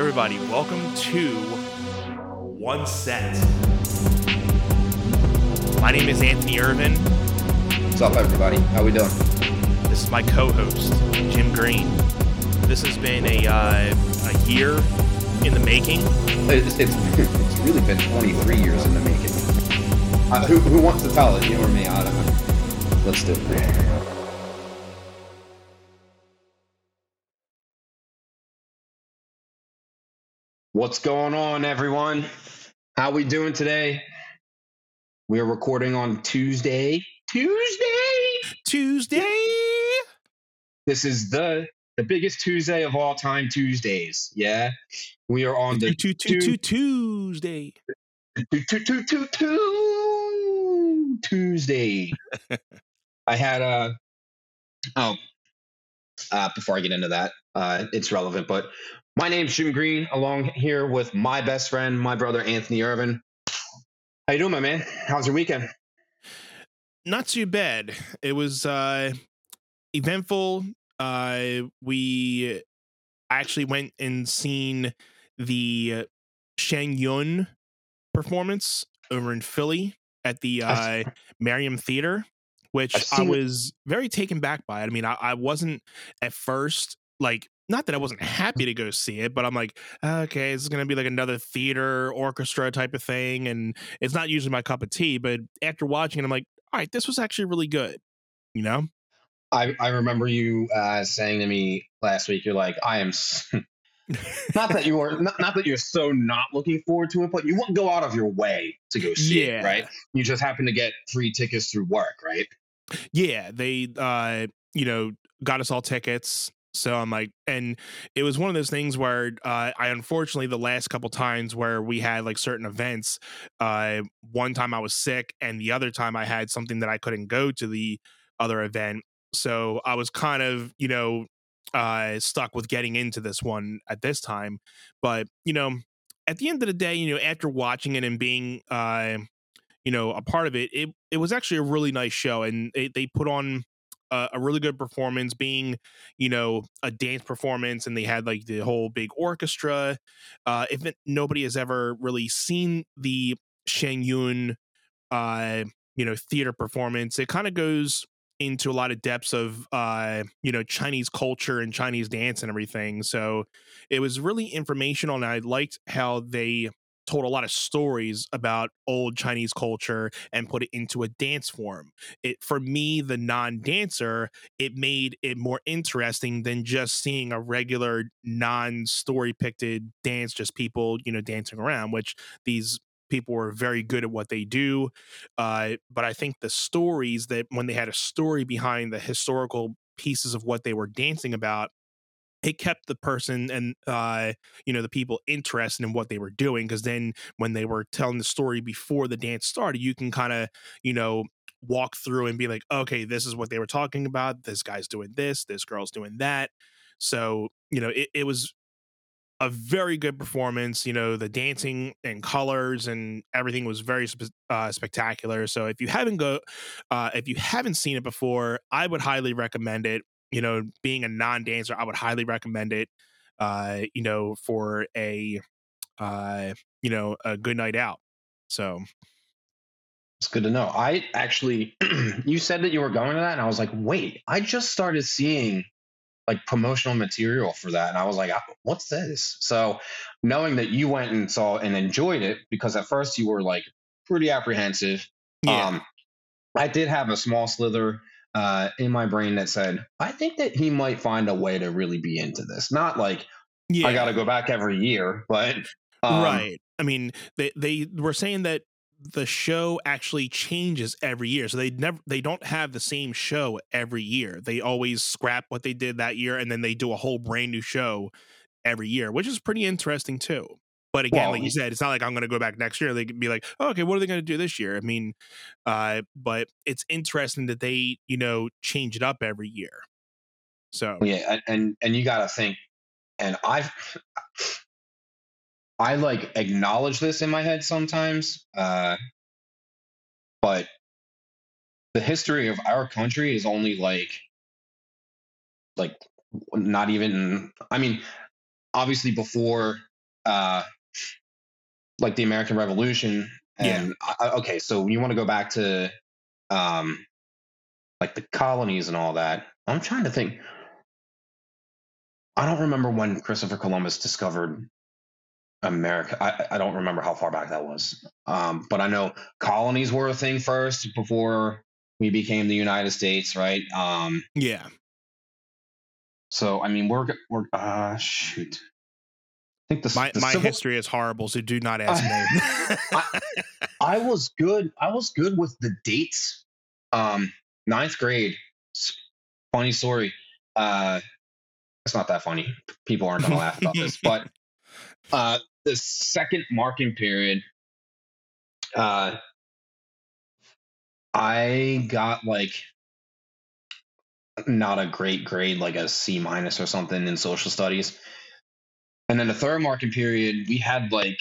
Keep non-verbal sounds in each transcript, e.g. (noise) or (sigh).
everybody. Welcome to One Set. My name is Anthony Irvin. What's up, everybody? How we doing? This is my co-host, Jim Green. This has been a uh, a year in the making. It's, it's, (laughs) it's really been 23 years in the making. Uh, who, who wants to tell it? You or me? I don't know. Let's do it. What's going on, everyone? How we doing today? We are recording on Tuesday. Tuesday. Tuesday. This is the the biggest Tuesday of all time. Tuesdays. Yeah, we are on the Tu- tu- tu- Tuesday. Tu- tu- tu- tu- tu- Tuesday. I had a. Oh, uh, before I get into that, uh, it's relevant, but my name's Jim Green, along here with my best friend, my brother Anthony Irvin. How you doing, my man? How's your weekend? Not too bad. It was uh, eventful. Uh, we actually went and seen the Shen Yun performance over in Philly at the uh, Merriam Theater, which it. was very taken back by. I mean, I, I wasn't at first like not that I wasn't happy to go see it, but I'm like, okay, this is gonna be like another theater orchestra type of thing, and it's not usually my cup of tea. But after watching it, I'm like, all right, this was actually really good. You know? I, I remember you uh, saying to me last week, you're like, I am. s- (laughs) not that you were not, not that you're so not looking forward to it, but you wouldn't go out of your way to go see Yeah. it, right? You just happen to get free tickets through work, right? Yeah, they uh, you know, got us all tickets. So I'm like, and it was one of those things where uh, I unfortunately the last couple times where we had like certain events, uh, one time I was sick, and the other time I had something that I couldn't go to the other event. So I was kind of, you know, uh, stuck with getting into this one at this time. But you know, at the end of the day, you know, after watching it and being, uh, you know, a part of it, it it was actually a really nice show, and they they put on a, a really good performance, being you know a dance performance, and they had like the whole big orchestra. Uh, if it, nobody has ever really seen the Shen Yun, uh, you know, theater performance, it kind of goes into a lot of depths of uh you know chinese culture and chinese dance and everything so it was really informational and i liked how they told a lot of stories about old chinese culture and put it into a dance form. It for me the non-dancer it made it more interesting than just seeing a regular non-story picted dance just people you know dancing around which these people were very good at what they do. Uh, but I think the stories that when they had a story behind the historical pieces of what they were dancing about, it kept the person and uh, you know the people interested in what they were doing. Because then when they were telling the story before the dance started, you can kind of you know walk through and be like, okay, this is what they were talking about. This guy's doing this. This girl's doing that. So you know it, it was a very good performance. You know, the dancing and colors and everything was very uh, spectacular. So if you haven't go, uh, if you haven't seen it before, I would highly recommend it. You know, being a non-dancer, I would highly recommend it. Uh, you know, for a, uh, you know, a good night out. So It's good to know. I actually, (clears throat) you said that you were going to that, and I was like, wait, I just started seeing like promotional material for that, and I was like, "Ah, what's this? So, knowing that you went and saw and enjoyed it, because at first you were like pretty apprehensive. yeah, Um, I did have a small slither uh, in my brain that said, I think that he might find a way to really be into this. Not like yeah, I got to go back every year, but um, right. I mean, they they were saying that the show actually changes every year, so they never they don't have the same show every year. They always scrap what they did that year, and then they do a whole brand new show every year, which is pretty interesting too. But again, Well, like you said, it's not like I'm going to go back next year. They could be like, oh, okay, what are they going to do this year? I mean, uh, but it's interesting that they, you know, change it up every year. So Yeah, and and, you got to think, and I've I like acknowledge this in my head sometimes, uh, but the history of our country is only like like not even. I mean, obviously before uh, like the American Revolution. And I, okay, so you want to go back to um, like the colonies and all that. I'm trying to think. I don't remember when Christopher Columbus discovered America. I, I don't remember how far back that was. Um, but I know colonies were a thing first before we became the United States, right? Um, yeah. So I mean, we're we're uh shoot. Think the my the my civil, history is horrible, so do not ask (laughs) me. I, I was good. I was good with the dates. Um, ninth grade. Funny story. Uh, it's not that funny. People aren't going to laugh about this, but (laughs) uh, the second marking period, uh, I got like not a great grade, like a C minus or something in social studies. And then the third marking period, we had like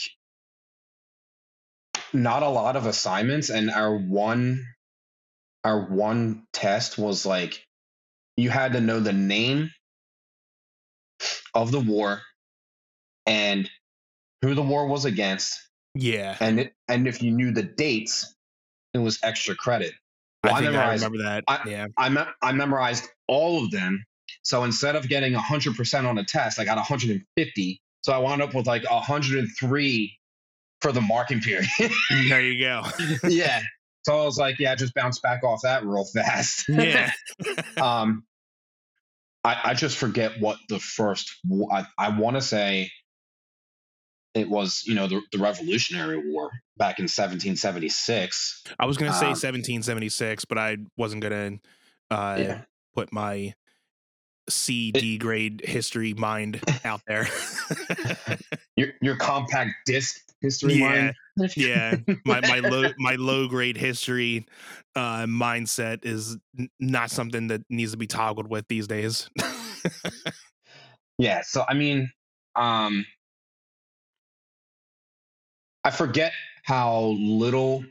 not a lot of assignments, and our one our one test was like you had to know the name of the war and who the war was against. Yeah. And it, and if you knew the dates, it was extra credit. Well, I, I, memorized, I remember that. I, yeah. I, me- I memorized all of them. So instead of getting 100% on a test, I got 150. So I wound up with like 103 for the marking period. there you go. (laughs) yeah. So I was like, yeah, just bounce back off that real fast. Yeah. (laughs) um, I, I just forget what the first, I, I want to say it was, you know, the, the Revolutionary War back in 1776. I was going to say um, 1776, but I wasn't going to uh, yeah. put my C D grade history mind out there. (laughs) your your compact disc history yeah, mind. yeah, my my (laughs) low my low grade history uh, mindset is n- not something that needs to be toggled with these days. yeah, so I mean, um, I forget how little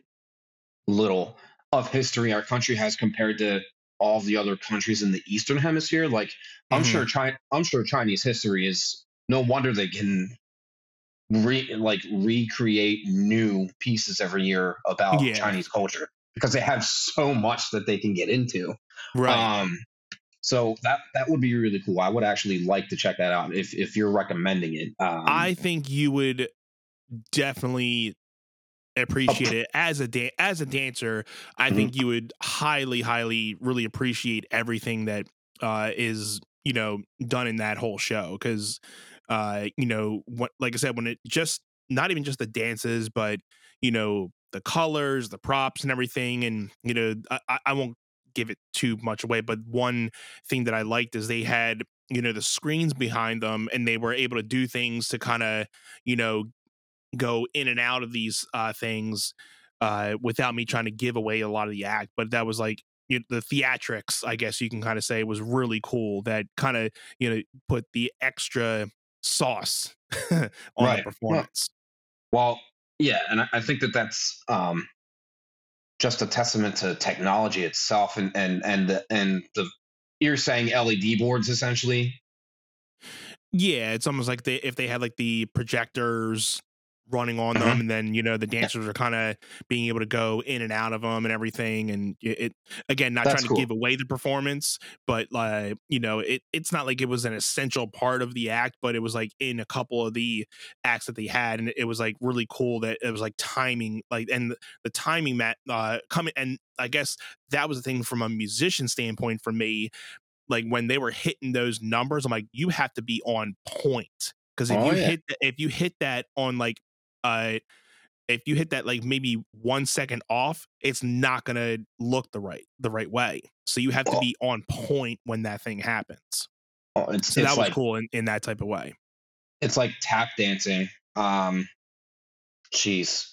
little of history our country has compared to all the other countries in the eastern hemisphere like i'm mm-hmm. sure China, i'm sure chinese history is no wonder they can re like recreate new pieces every year about yeah. Chinese culture because they have so much that they can get into. Right. Um, so that that would be really cool. I would actually like to check that out if if you're recommending it. Um, I think you would definitely appreciate it as a da- as a dancer. I mm-hmm. think you would highly highly really appreciate everything that uh, is you know done in that whole show because uh, you know, what, like I said, when it just not even just the dances, but you know, the colors, the props, and everything. And you know, I, I won't give it too much away, but one thing that I liked is they had you know the screens behind them, and they were able to do things to kind of you know go in and out of these uh, things uh, without me trying to give away a lot of the act. But that was like you know, the theatrics, I guess you can kind of say, was really cool. That kind of you know put the extra sauce (laughs) on right. the performance. Well, yeah, and I, I think that that's um, just a testament to technology itself, and and and the, and the you're saying LED boards essentially. Yeah, it's almost like they if they had like the projectors running on them mm-hmm. and then you know the dancers are kind of being able to go in and out of them and everything and it again not That's trying to give away the performance but like you know it it's not like it was an essential part of the act but it was like in a couple of the acts that they had and it was like really cool that it was like timing like and the, the timing that uh coming and I guess that was the thing from a musician standpoint for me like when they were hitting those numbers I'm like you have to be on point because if oh, you yeah. hit if you hit that on like uh if you hit that like maybe one second off, it's not gonna look the right the right way. So you have to be on point when that thing happens. Oh, it's, so it's that was like, cool in, in that type of way. It's like tap dancing. Um jeez.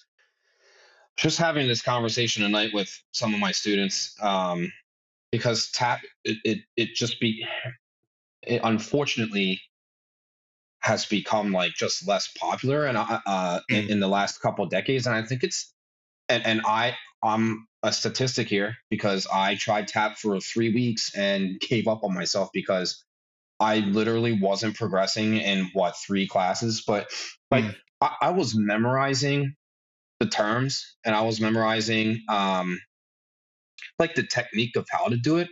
Just having this conversation tonight with some of my students, um, because tap it it, it just be it unfortunately has become like just less popular and uh, uh, mm. in, in, the last couple decades and i think it's and, and i i'm a statistic here because i tried tap for three weeks and (laughs) gave up on myself because I literally wasn't progressing in what three classes, but like Mm. I, I was memorizing the terms and I was memorizing um like the technique of how to do it.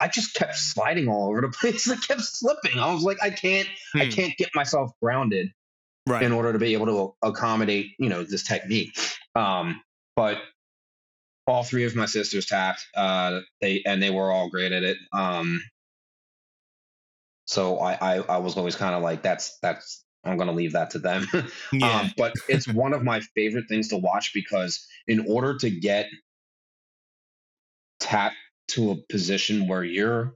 I just kept sliding all over the (laughs) place. I kept slipping. I was like, I can't, I Hmm. can't get myself grounded Right. in order to be able to accommodate, you know, this technique. Um, but all three of my sisters tapped, uh, they and they were all great at it. Um, so I, I, I was always kind of like, that's that's I'm gonna leave that to them. (laughs) yeah. um, but it's one of my favorite things to watch because in order to get tapped to a position where you're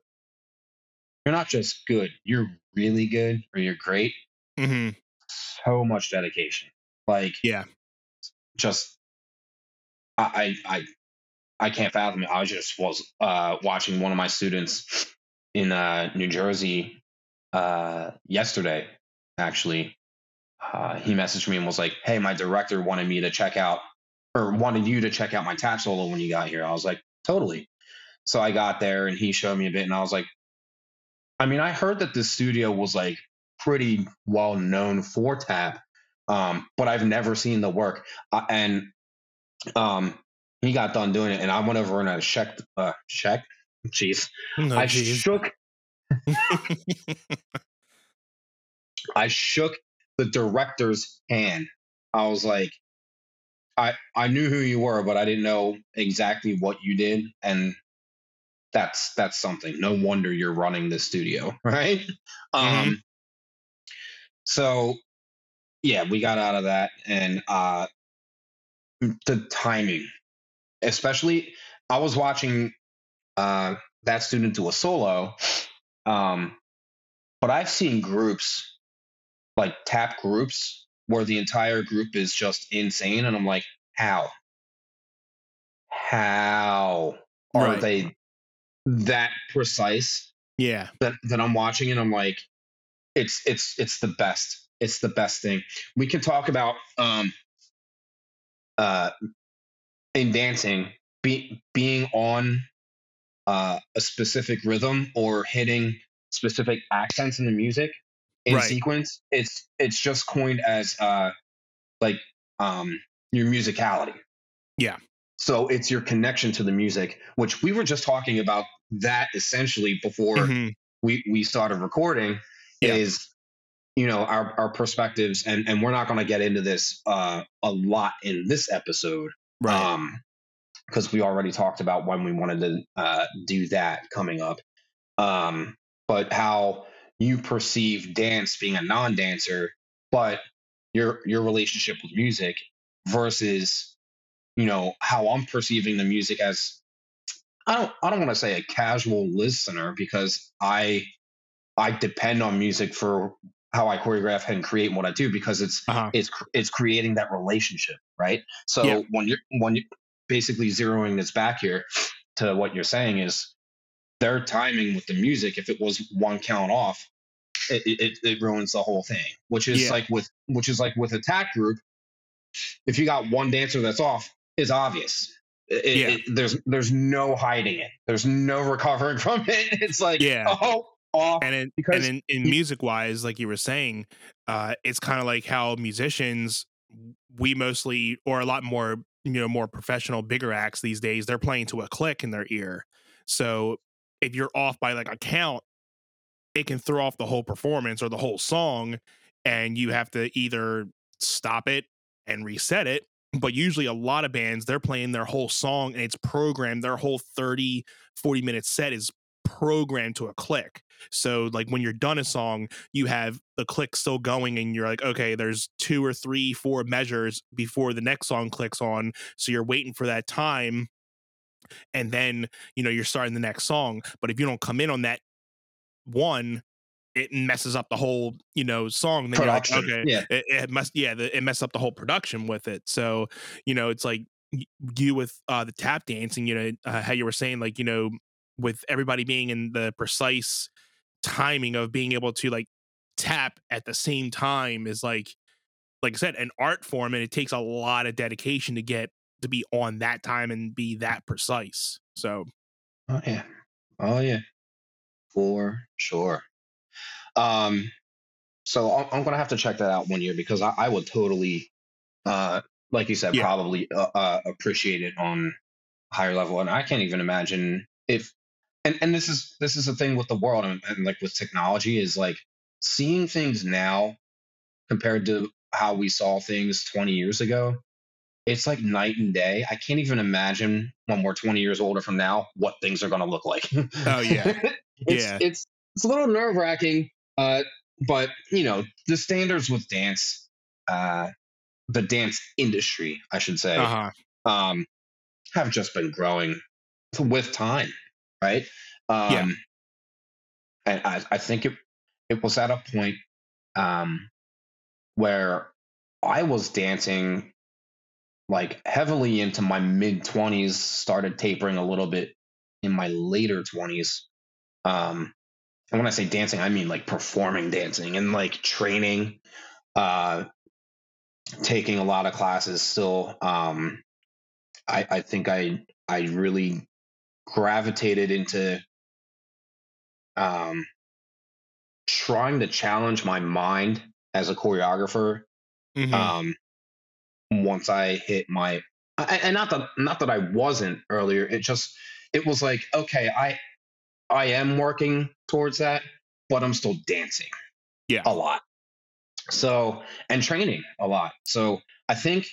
you're not just good, you're really good or you're great, hmm so much dedication. Like Yeah. just I I I, I can't fathom it. I just was uh, watching one of my students in uh, New Jersey uh, yesterday. Actually, uh, he messaged me and was like, "Hey, my director wanted me to check out or wanted you to check out my tax solo when you got here." I was like, "Totally." So I got there and he showed me a bit, and I was like, I mean, I heard that the studio was like pretty well known for tap, um, but I've never seen the work. Uh, and um, he got done doing it, and I went over and I checked, uh, checked. Jeez, No, I geez. shook, I shook the director's hand. I was like, I I knew who you were, but I didn't know exactly what you did, and that's that's something. No wonder you're running this studio, (laughs) right? Um, so yeah, we got out of that, and uh, the timing, especially, I was watching uh, that student do a solo, um, but I've seen groups like tap groups where the entire group is just insane, and I'm like, how? How are Right. they that precise yeah. that, that I'm watching and I'm like, it's it's it's the best. It's the best thing. We can talk about um uh in dancing be, being on uh a specific rhythm or hitting specific accents in the music in Right. sequence. It's it's just coined as uh like um your musicality. Yeah. So it's your connection to the music, which we were just talking about that essentially before Mhm. we we started recording Yeah. is you know our our perspectives and and we're not going to get into this uh a lot in this episode Right. um because we already talked about when we wanted to uh do that coming up um but how you perceive dance being a non-dancer but your your relationship with music versus you know how I'm perceiving the music as I don't I don't want to say a casual listener because I I depend on music for how I choreograph and create what I do because it's uh-huh. it's it's creating that relationship, right? So Yeah. when you're when you basically zeroing this back here to what you're saying is their timing with the music. If it was one count off, it it, it ruins the whole thing. Which is Yeah. like with which is like with attack group. If you got one dancer that's off, it's obvious. It- Yeah. it- there's there's no hiding it. There's no recovering (laughs) from it. It's like Yeah. oh off and in, because and in, in music wise like you were saying uh it's kind of like how musicians we mostly or a lot more you know more professional bigger acts these days they're playing to a click in their ear so if you're off by like a count it can throw off the whole performance or the whole song and you have to either stop it and reset it but usually a lot of bands they're playing their whole song and it's programmed their whole 30 40 minute set is programmed to a click so like when you're done a song, you have the click still going and you're like, okay, there's two or three, four measures before the next song clicks on. So you're waiting for that time and then, you know, you're starting the next song. But if you don't come in on that one, it messes up the whole, you know, song. Then like, okay, Yeah. it, it must yeah the, it messed up the whole production with it so you know it's like you with uh the tap dancing you know uh, how you were saying like you know with everybody being in the precise timing of being able to like tap at the same time is like like i said an art form and it takes a lot of dedication to get to be on that time and be that precise so Oh yeah. Oh yeah. For sure. Um, so I'm, I'm gonna have to check that out one year because I, I would totally, uh, like you said, Yeah. probably uh, uh, appreciate it on a higher level. And I can't even imagine if, and and this is this is the thing with the world and, and like with technology is like seeing things now compared to how we saw things 20 years ago. It's like night and day. I can't even imagine when we're 20 years older from now what things are going to look like. Oh, yeah. (laughs) it's, Yeah. it's it's a little nerve wracking, but you know the standards with dance, uh, the dance industry, I should say, Uh-huh. um, have just been growing with time, right? Um, Yeah. And I, I think it it was at a point um, where I was dancing like heavily into my mid twenties, started tapering a little bit in my later twenties. Um, and when I say dancing, I mean like performing dancing and like training, uh, taking a lot of classes still. Um, I, I think I I really gravitated into um, trying to challenge my mind as a choreographer. Mhm. Um, once I hit my and not that not that I wasn't earlier. It just it was like okay, I I am working towards that, but I'm still dancing. Yeah. a lot. So and training a lot. So I think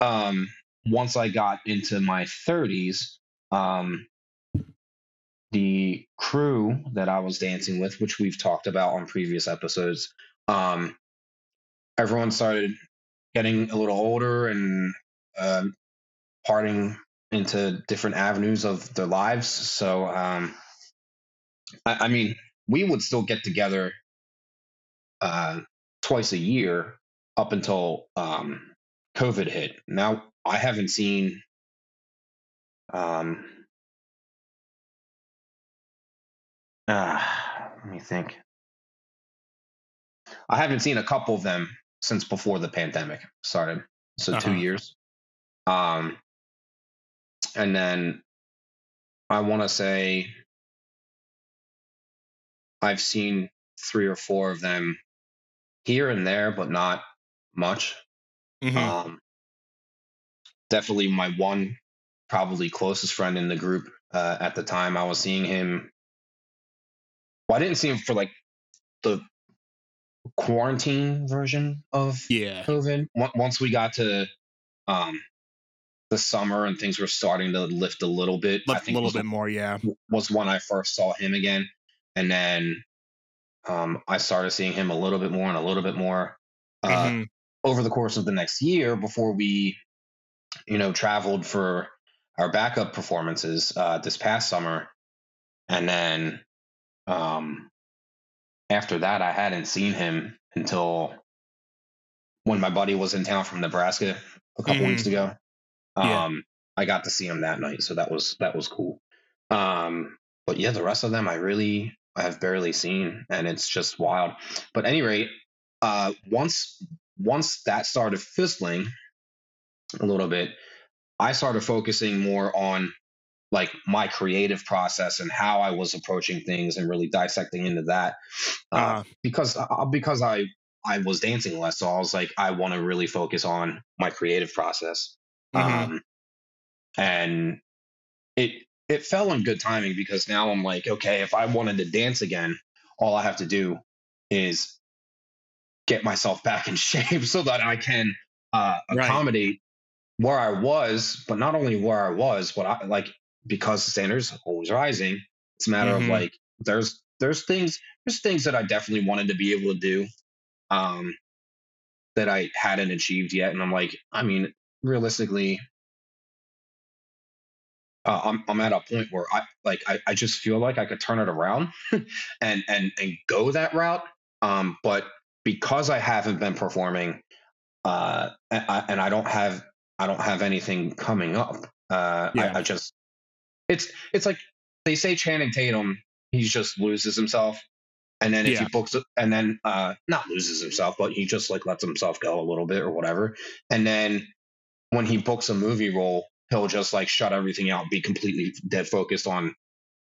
um, once I got into my 30s, um, the crew that I was dancing with, which we've talked about on previous episodes, um, everyone started getting a little older and um, parting into different avenues of their lives. So, um, I, I mean, we would still get together uh, twice a year up until um, COVID hit. Now, I haven't seen. Um, ah, (sighs) let me think. I haven't seen a couple of them since before the pandemic started. So 2 Uh-huh. years. Um, and then I want to say I've seen three or four of them here and there, but not much. Mhm. Um, definitely my one, probably closest friend in the group uh, at the time. I was seeing him. Well, I didn't see him for like the quarantine version of yeah. COVID. On- Once we got to um, the summer and things were starting to lift a little bit, I Left a little bit more, yeah. was when I first saw him again, and then um, I started seeing him a little bit more and a little bit more. Uh, Mhm. over the course of the next year before we you know traveled for our backup performances uh, this past summer and then um, after that i hadn't seen him until when my buddy was in town from nebraska a couple Mhm. weeks ago Yeah. um, i got to see him that night so that was that was cool um, but yeah the rest of them i really have barely seen and it's just wild but at any rate uh, once once that started fizzling a little bit, I started focusing more on like my creative process and how I was approaching things and really dissecting into that. Uh, Uh, because uh, because I I was dancing less, so I was like, I want to really focus on my creative process. mhm. Um, and it it fell in good timing because now I'm like, okay, if I wanted to dance again, all I have to do is get myself back in (laughs) shape so that I can uh, Right. accommodate where I was, but not only where I was, but I like because the standards always rising. It's a matter Mhm. of like there's there's things there's things that I definitely wanted to be able to do um that I hadn't achieved yet. And I'm like, I mean, realistically, uh, I'm I'm at a point where I like I, I just feel like I could turn it around (laughs) and and and go that route. Um, but because I haven't been performing, uh, and I, and I don't have I don't have anything coming up. Uh, Yeah. I, I just it's it's like they say Channing Tatum, he just loses himself, and then if Yeah. he books it, and then uh, not loses himself, but he just like lets himself go a little bit or whatever, and then when he books a movie role, he'll just like shut everything out, be completely dead focused on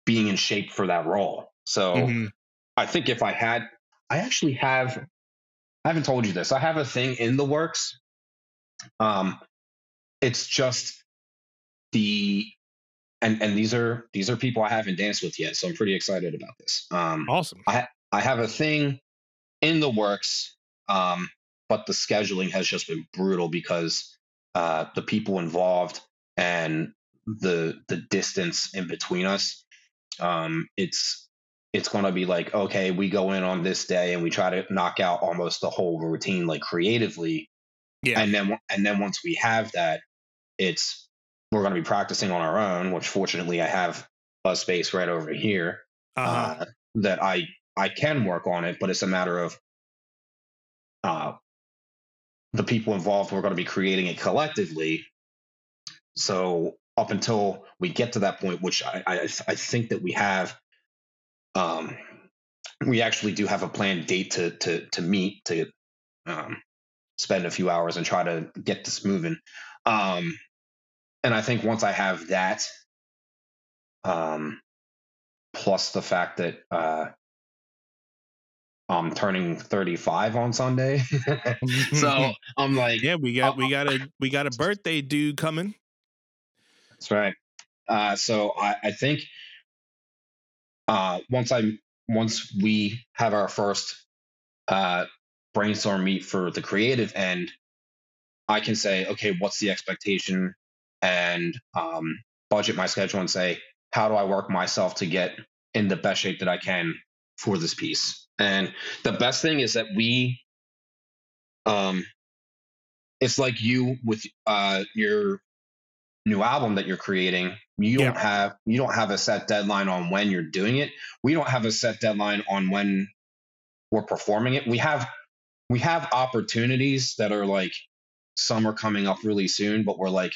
being in shape for that role. So Mhm. I think if I had, I actually have. I haven't told you this. I have a thing in the works. Um, it's just the and and these are these are people I haven't danced with yet, so I'm pretty excited about this. Um, awesome. I I have a thing in the works, um, but the scheduling has just been brutal because uh, the people involved and the the distance in between us. Um, it's it's going to be like okay, we go in on this day and we try to knock out almost the whole routine like creatively. Yeah. And then and then once we have that, it's we're going to be practicing on our own, which fortunately I have a space right over here uh-huh. uh, that I I can work on it, but it's a matter of uh, the people involved. We're going to be creating it collectively. So up until we get to that point, which I I, I think that we have, um, we actually do have a planned date to to to meet to um, spend a few hours and try to get this moving. Um, and I think once I have that, um, plus the fact that uh, I'm turning 35 on Sunday, (laughs) so (laughs) I'm like, yeah, we got we got a we got a birthday dude coming. That's right. Uh, so I, I think uh, once I once we have our first uh, brainstorm meet for the creative end, I can say, okay, what's the expectation and um, budget my schedule and say, how do I work myself to get in the best shape that I can for this piece? And the best thing is that we, um, it's like you with uh, your new album that you're creating. You don't have you don't have a set deadline on when you're doing it. We don't have a set deadline on when we're performing it. We have we have opportunities that are like some are coming up really soon, but we're like,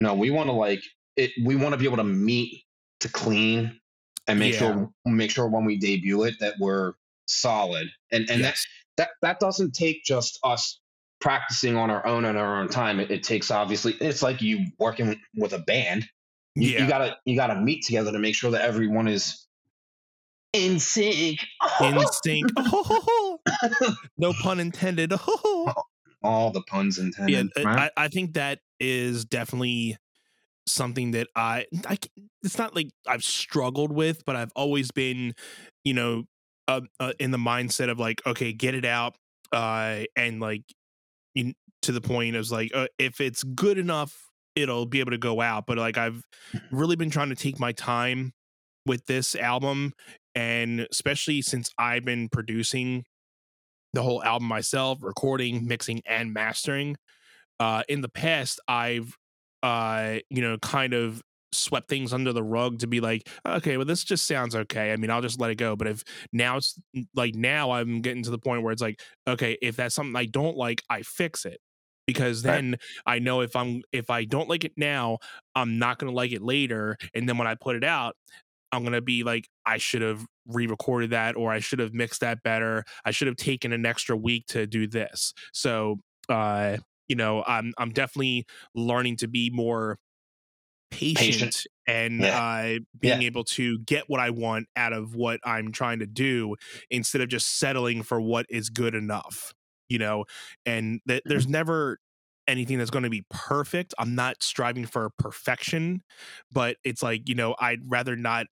no, we want to like it. We want to be able to meet to clean and make yeah. sure make sure when we debut it that we're solid. And and yes. that that that doesn't take just us practicing on our own at our own time. It, it takes obviously it's like you working with a band. You, yeah. you gotta you gotta meet together to make sure that everyone is in sync. In (laughs) sync. oh, (laughs) no pun intended. (laughs) All the puns intended. Yeah, right? I, I think that is definitely something that I, I it's not like I've struggled with, but I've always been, you know, uh, uh, in the mindset of like, okay, get it out, uh, and like, in, to the point of like, uh, if it's good enough, it'll be able to go out. But like, I've really been trying to take my time with this album, and especially since I've been producing the whole album myself, recording, mixing, and mastering uh, in the past I've uh, you know kind of swept things under the rug to be like, okay, well this just sounds okay. I mean, I'll just let it go. But if now it's like now I'm getting to the point where it's like, okay, if that's something I don't like, I fix it because then right. I know if I'm if I don't like it now, I'm not going to like it later and then when I put it out, I'm going to be like I should have re-recorded that or I should have mixed that better. I should have taken an extra week to do this. So, uh you know, I'm I'm definitely learning to be more patient, patient. and yeah. uh, being yeah. able to get what I want out of what I'm trying to do instead of just settling for what is good enough. You know, and th- there's mm-hmm. never anything that's going to be perfect. I'm not striving for perfection, but it's like, you know, I'd rather not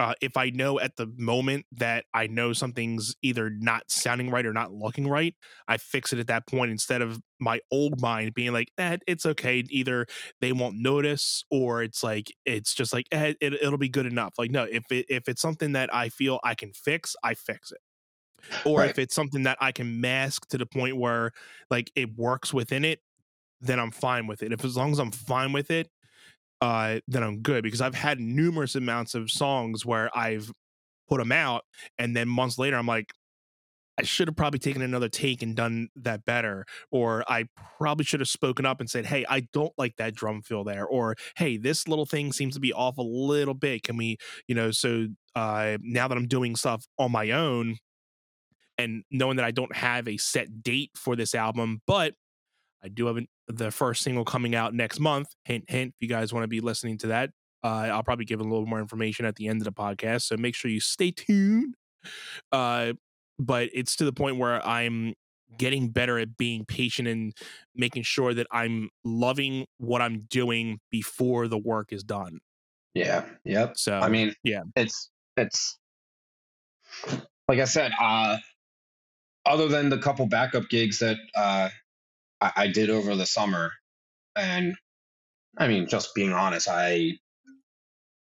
uh, if I know at the moment that I know something's either not sounding right or not looking right, I fix it at that point instead of my old mind being like, eh, it's okay. Either they won't notice or it's like, it's just like, eh, it, will be good enough. Like, no, if it, if it's something that I feel I can fix, I fix it. Or right. if it's something that I can mask to the point where like it works within it, then I'm fine with it. If as long as I'm fine with it, uh, then I'm good because I've had numerous amounts of songs where I've put them out, and then months later I'm like, I should have probably taken another take and done that better, or I probably should have spoken up and said, "Hey, I don't like that drum fill there," or "Hey, this little thing seems to be off a little bit. Can we, you know?" So uh, now that I'm doing stuff on my own, and knowing that I don't have a set date for this album, but I do have an, the first single coming out next month. Hint, hint. If you guys want to be listening to that, uh, I'll probably give a little more information at the end of the podcast. So make sure you stay tuned. uh, but it's to the point where I'm getting better at being patient and making sure that I'm loving what I'm doing before the work is done. Yeah. Yep. So I mean, yeah. it's it's like I said. Uh, other than the couple backup gigs that uh, I, I did over the summer, and I mean, just being honest, I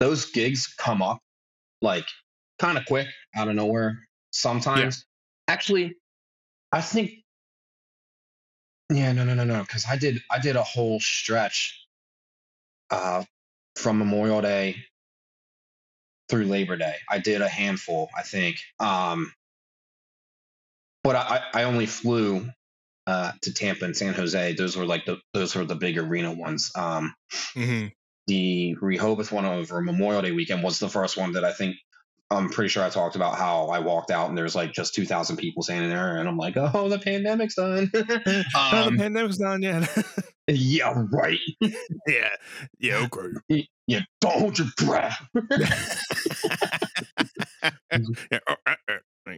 those gigs come up like kind of quick out of nowhere sometimes. Actually, I think yeah, no, no, no, no, because I did I did a whole stretch uh, from Memorial Day through Labor Day. I did a handful, I think. Um, but I, I only flew uh, to Tampa and San Jose. Those were like the those were the big arena ones. Um, hmm the Rehoboth one over Memorial Day weekend was the first one that I think I'm pretty sure I talked about how I walked out and there's like just 2,000 people standing there, and I'm like, oh, the pandemic's done. (laughs) oh, the um, pandemic's done yet. yeah, right. (laughs) yeah. Yeah. Okay. Yeah, don't hold your breath. (laughs) yeah. oh, uh, uh,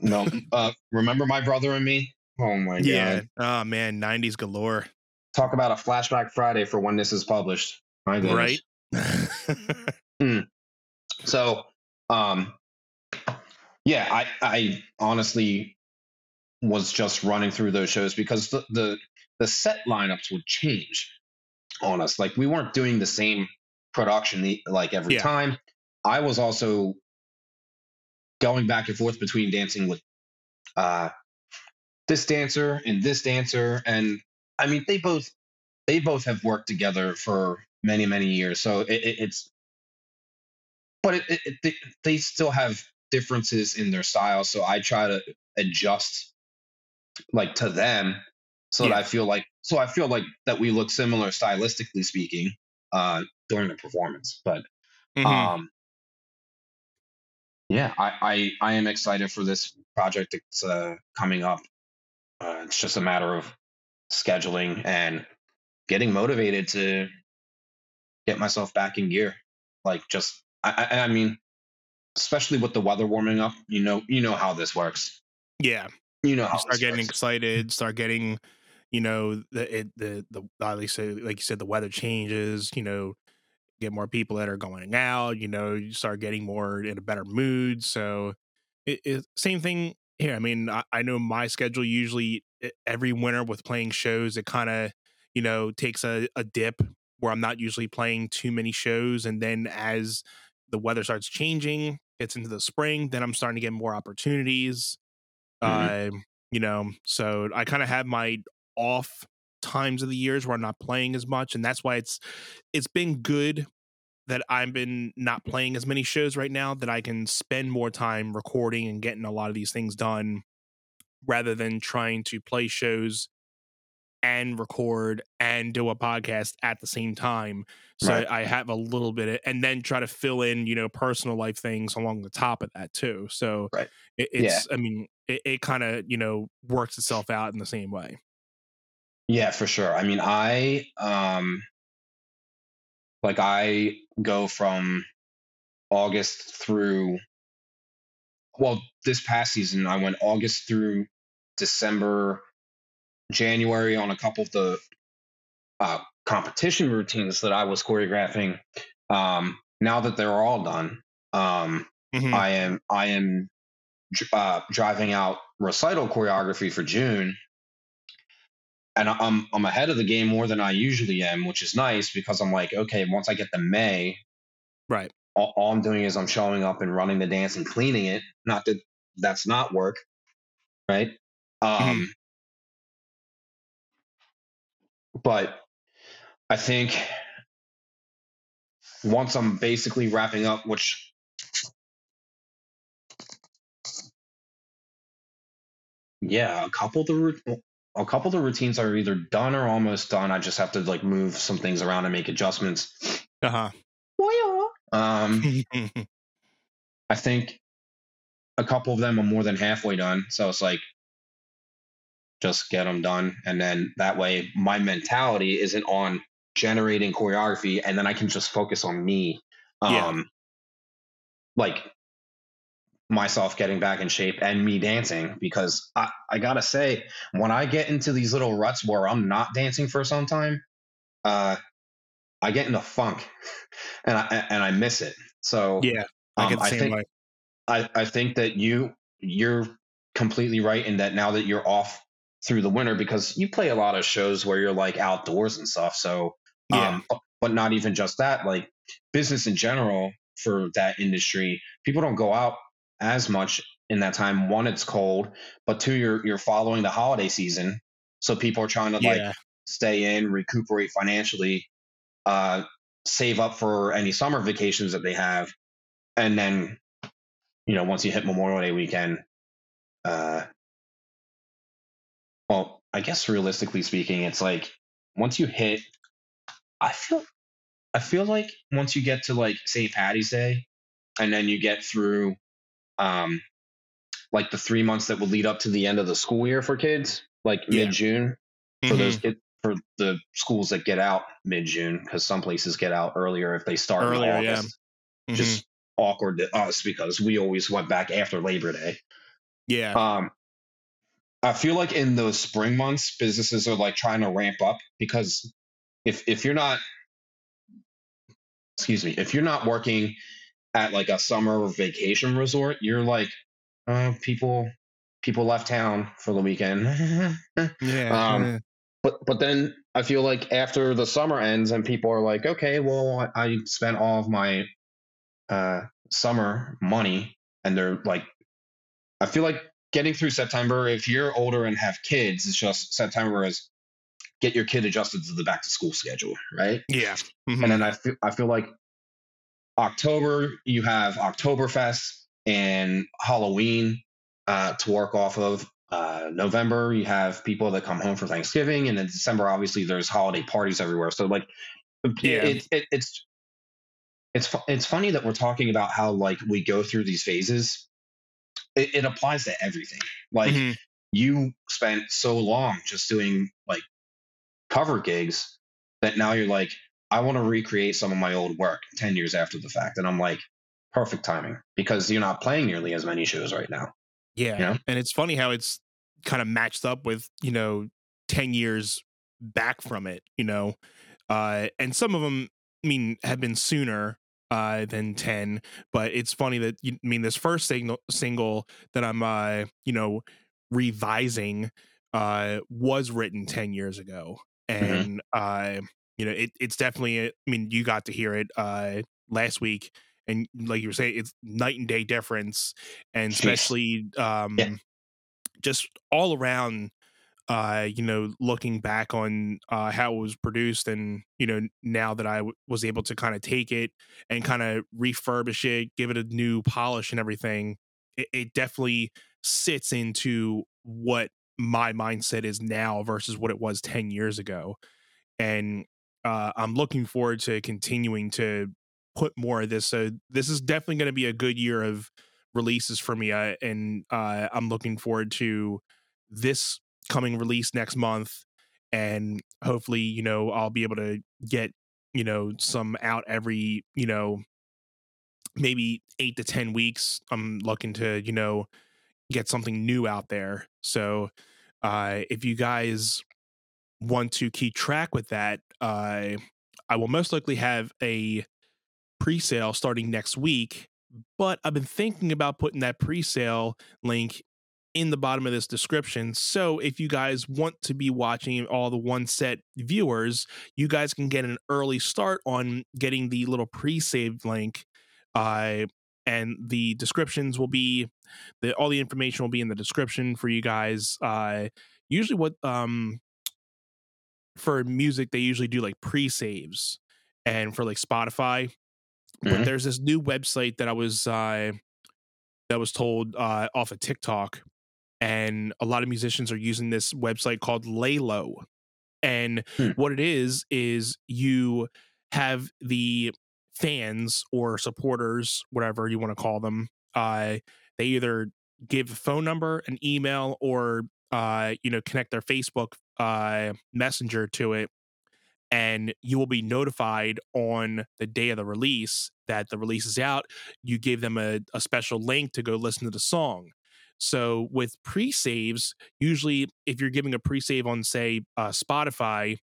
no, uh, remember my brother and me? Oh my Yeah. god! Oh man, 90s galore. Talk about a flashback Friday for when this is published. My goodness. Right. (laughs) So, um, yeah, I, I honestly was just running through those shows because the, the the set lineups would change on us. Like we weren't doing the same production like every Yeah. time. I was also going back and forth between dancing with uh, this dancer and this dancer, and I mean they both they both have worked together for many many years. So it, it, it's but it, they, they still have differences in their style. So I try to adjust like to them so that I feel like so I feel like that we look similar stylistically speaking uh during the performance. But Mhm. um yeah, I, I I am excited for this project that's uh coming up. Uh, it's just a matter of scheduling and getting motivated to get myself back in gear. Like just I, I I mean, especially with the weather warming up, you know you know how this works. yeah. You know how You start getting works. excited, start getting, you know, the it, the the at least uh, like you said, the weather changes. You know, get more people that are going out. You know, you start getting more in a better mood. So, it, it same thing here. I mean, I, I know my schedule usually every winter with playing shows, it kind of you know takes a, a dip where I'm not usually playing too many shows, and then as the weather starts changing, it's into the spring, then I'm starting to get more opportunities Mhm. um, you know, so I kind of have my off times of the years where I'm not playing as much, and that's why it's it's been good that I've been not playing as many shows right now that I can spend more time recording and getting a lot of these things done rather than trying to play shows and record and do a podcast at the same time. So Right. I have a little bit of, and then try to fill in, you know, personal life things along the top of that too. So Right. it, Yeah. it's, I mean, it, it kind of, you know, works itself out in the same way. Yeah, for sure. I mean, I um like I go from August through well, this past season I went August through December, January on a couple of the uh, competition routines that I was choreographing. Um, now that they're all done, um, Mhm. I am I am uh, driving out recital choreography for June, and I'm I'm ahead of the game more than I usually am, which is nice because I'm like, okay, once I get to May, right. all, all I'm doing is I'm showing up and running the dance and cleaning it. Not that that's not work, right? Um, but I think once I'm basically wrapping up, which yeah, a couple of the a couple of the routines are either done or almost done. I just have to like move some things around and make adjustments. Uh huh. Um. (laughs) I think a couple of them are more than halfway done. So it's like, just get them done. And then that way, my mentality isn't on generating choreography. And then I can just focus on me. Um, Yeah. Like, myself getting back in shape and me dancing because I, I gotta say when I get into these little ruts where I'm not dancing for some time, uh, I get in a funk (laughs) and I and I miss it. So yeah, I um, I same think way. I, I think that you you're completely right in that now that you're off through the winter because you play a lot of shows where you're like outdoors and stuff. So Yeah. um, but not even just that, like business in general for that industry, people don't go out as much in that time. One, it's cold, but two, you're you're following the holiday season, so people are trying to like stay in, recuperate financially, uh, save up for any summer vacations that they have, and then you know once you hit Memorial Day weekend, uh, well, I guess realistically speaking, it's like once you hit, I feel, I feel like once you get to like St. Patty's Day, and then you get through, um, like the three months that would lead up to the end of the school year for kids, like Yeah. mid June for Mhm. those kid, for the schools that get out mid June, because some places get out earlier if they start Earlier, in yeah. August. Mhm. Just awkward to us because we always went back after Labor Day. yeah. Um, I feel like in those spring months, businesses are like trying to ramp up because if if you're not, excuse me, if you're not working at like a summer vacation resort, you're like, uh, people people left town for the weekend. (laughs) yeah. um, but but then I feel like after the summer ends and people are like, okay, well, I, I spent all of my uh, summer money, and they're like, I feel like getting through September. If you're older and have kids, it's just September is get your kid adjusted to the back to school schedule, right? yeah. Mhm. And then I feel I feel like October you have Oktoberfest and Halloween uh, to work off of. Uh, November you have people that come home for Thanksgiving, and in December obviously there's holiday parties everywhere. So like, Yeah. it, it, it's it's it's funny that we're talking about how like we go through these phases. It, it applies to everything. Like Mhm. you spent so long just doing like cover gigs that now you're like, I want to recreate some of my old work 10 years after the fact. And I'm like, perfect timing because you're not playing nearly as many shows right now. Yeah. know? And it's funny how it's kind of matched up with, you know, 10 years back from it, you know. Uh and some of them I mean have been sooner uh than 10, but it's funny that you I mean this first single single that I'm uh, you know, revising uh was written 10 years ago. And uh you know, it, it's definitely I mean, you got to hear it uh last week and like you were saying it's night and day difference and especially um just all around uh you know looking back on uh how it was produced and you know now that I w- was able to kind of take it and kind of refurbish it give it a new polish and everything it, it definitely sits into what my mindset is now versus what it was 10 years ago and uh i'm looking forward to continuing to put more of this so this is definitely going to be a good year of releases for me uh, and uh i'm looking forward to this coming release next month and hopefully you know i'll be able to get you know some out every you know maybe eight to ten weeks. I'm looking to you know get something new out there. So uh if you guys want to keep track with that uh i will most likely have a pre-sale starting next week but i've been thinking about putting that pre-sale link in the bottom of this description. So if you guys want to be watching all the one set viewers, you guys can get an early start on getting the little pre-save link. Uh, and the descriptions will be the all the information will be in the description for you guys. Uh, usually what um for music they usually do like pre-saves and for like Spotify. But Mhm. there's this new website that I was uh that was told uh off of TikTok and a lot of musicians are using this website called Laylo. And Hmm. what it is is you have the fans or supporters, whatever you want to call them. Uh, they either give a phone number, an email, or uh, you know connect their Facebook uh, messenger to it, and you will be notified on the day of the release that the release is out. You give them a, a special link to go listen to the song. So with pre-saves, usually if you're giving a pre-save on say uh, Spotify,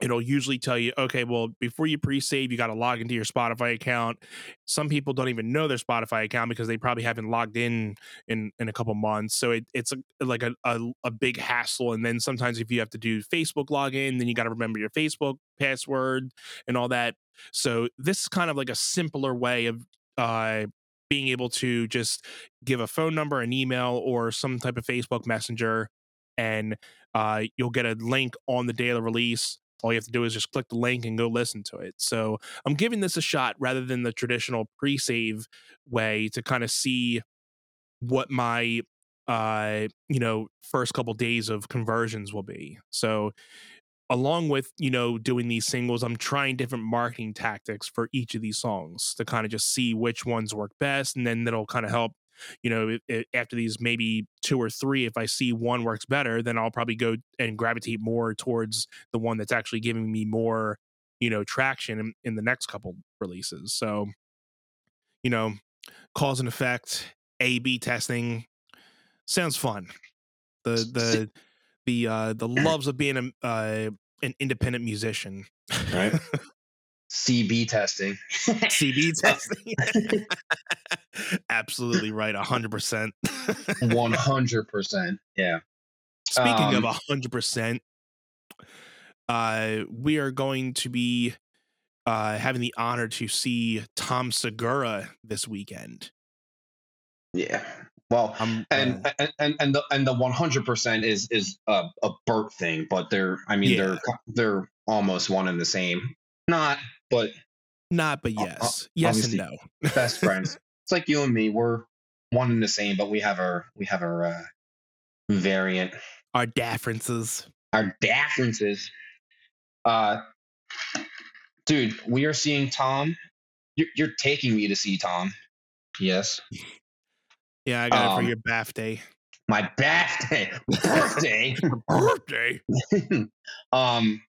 it'll usually tell you, okay, well, before you pre-save, you got to log into your Spotify account. Some people don't even know their Spotify account because they probably haven't logged in in in a couple months. So it, it's a, like a, a, a big hassle. And then sometimes if you have to do Facebook login, then you got to remember your Facebook password and all that. So this is kind of like a simpler way of uh, being able to just give a phone number, an email, or some type of Facebook Messenger, and uh, you'll get a link on the day of the release all you have to do is just click the link and go listen to it. So I'm giving this a shot rather than the traditional pre-save way to kind of see what my uh you know first couple days of conversions will be. So along with you know doing these singles i'm trying different marketing tactics for each of these songs to kind of just see which ones work best and then that'll kind of help you know, it, it, after these maybe two or three, if I see one works better, then I'll probably go and gravitate more towards the one that's actually giving me more, you know, traction in, in the next couple releases. So, you know, cause and effect, A B testing sounds fun. The the the uh the loves of being a uh, an independent musician. Right. (laughs) CB testing. CB (laughs) testing. (laughs) (laughs) Absolutely right. 100%. 100%. (laughs) Yeah. Speaking um, of 100%, uh, we are going to be uh, having the honor to see Tom Segura this weekend. Yeah. Well, um, and, uh, and and and the and the one hundred percent is is a, a thing, but they're I mean yeah. they're they're almost one and the same. Not but not, but yes, yes and no. best friends. (laughs) It's like you and me. We're one and the same, but we have our we have our uh, variant. Our differences. Our differences. Uh, dude, we are seeing Tom. You're, you're taking me to see Tom. Yes. Yeah, I got um, it for um, your birthday. (laughs) My birthday, birthday, (laughs) birthday. um,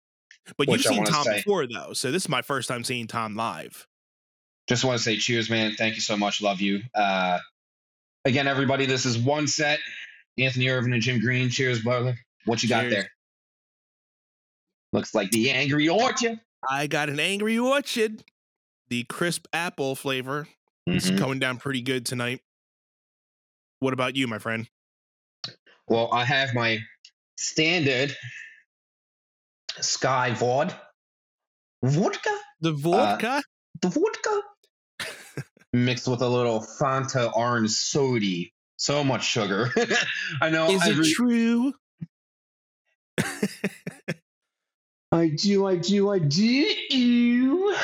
but you've seen Tom say, before, though, so this is my first time seeing Tom live. Just want to say, cheers, man. Thank you so much. Love you. Uh, again, everybody, this is one set. Anthony Irvin and Jim Green. Cheers, brother. What you cheers. got there? Looks like the Angry Orchard. I got an Angry Orchard. The crisp apple flavor. Mm-hmm. It's coming down pretty good tonight. What about you, my friend? Well, I have my standard Skyy Vod. Vodka? The vodka? Uh, the vodka? Mixed with a little Fanta orange sody. So much sugar. (laughs) I know. Is every... it true? I do, I do, I do.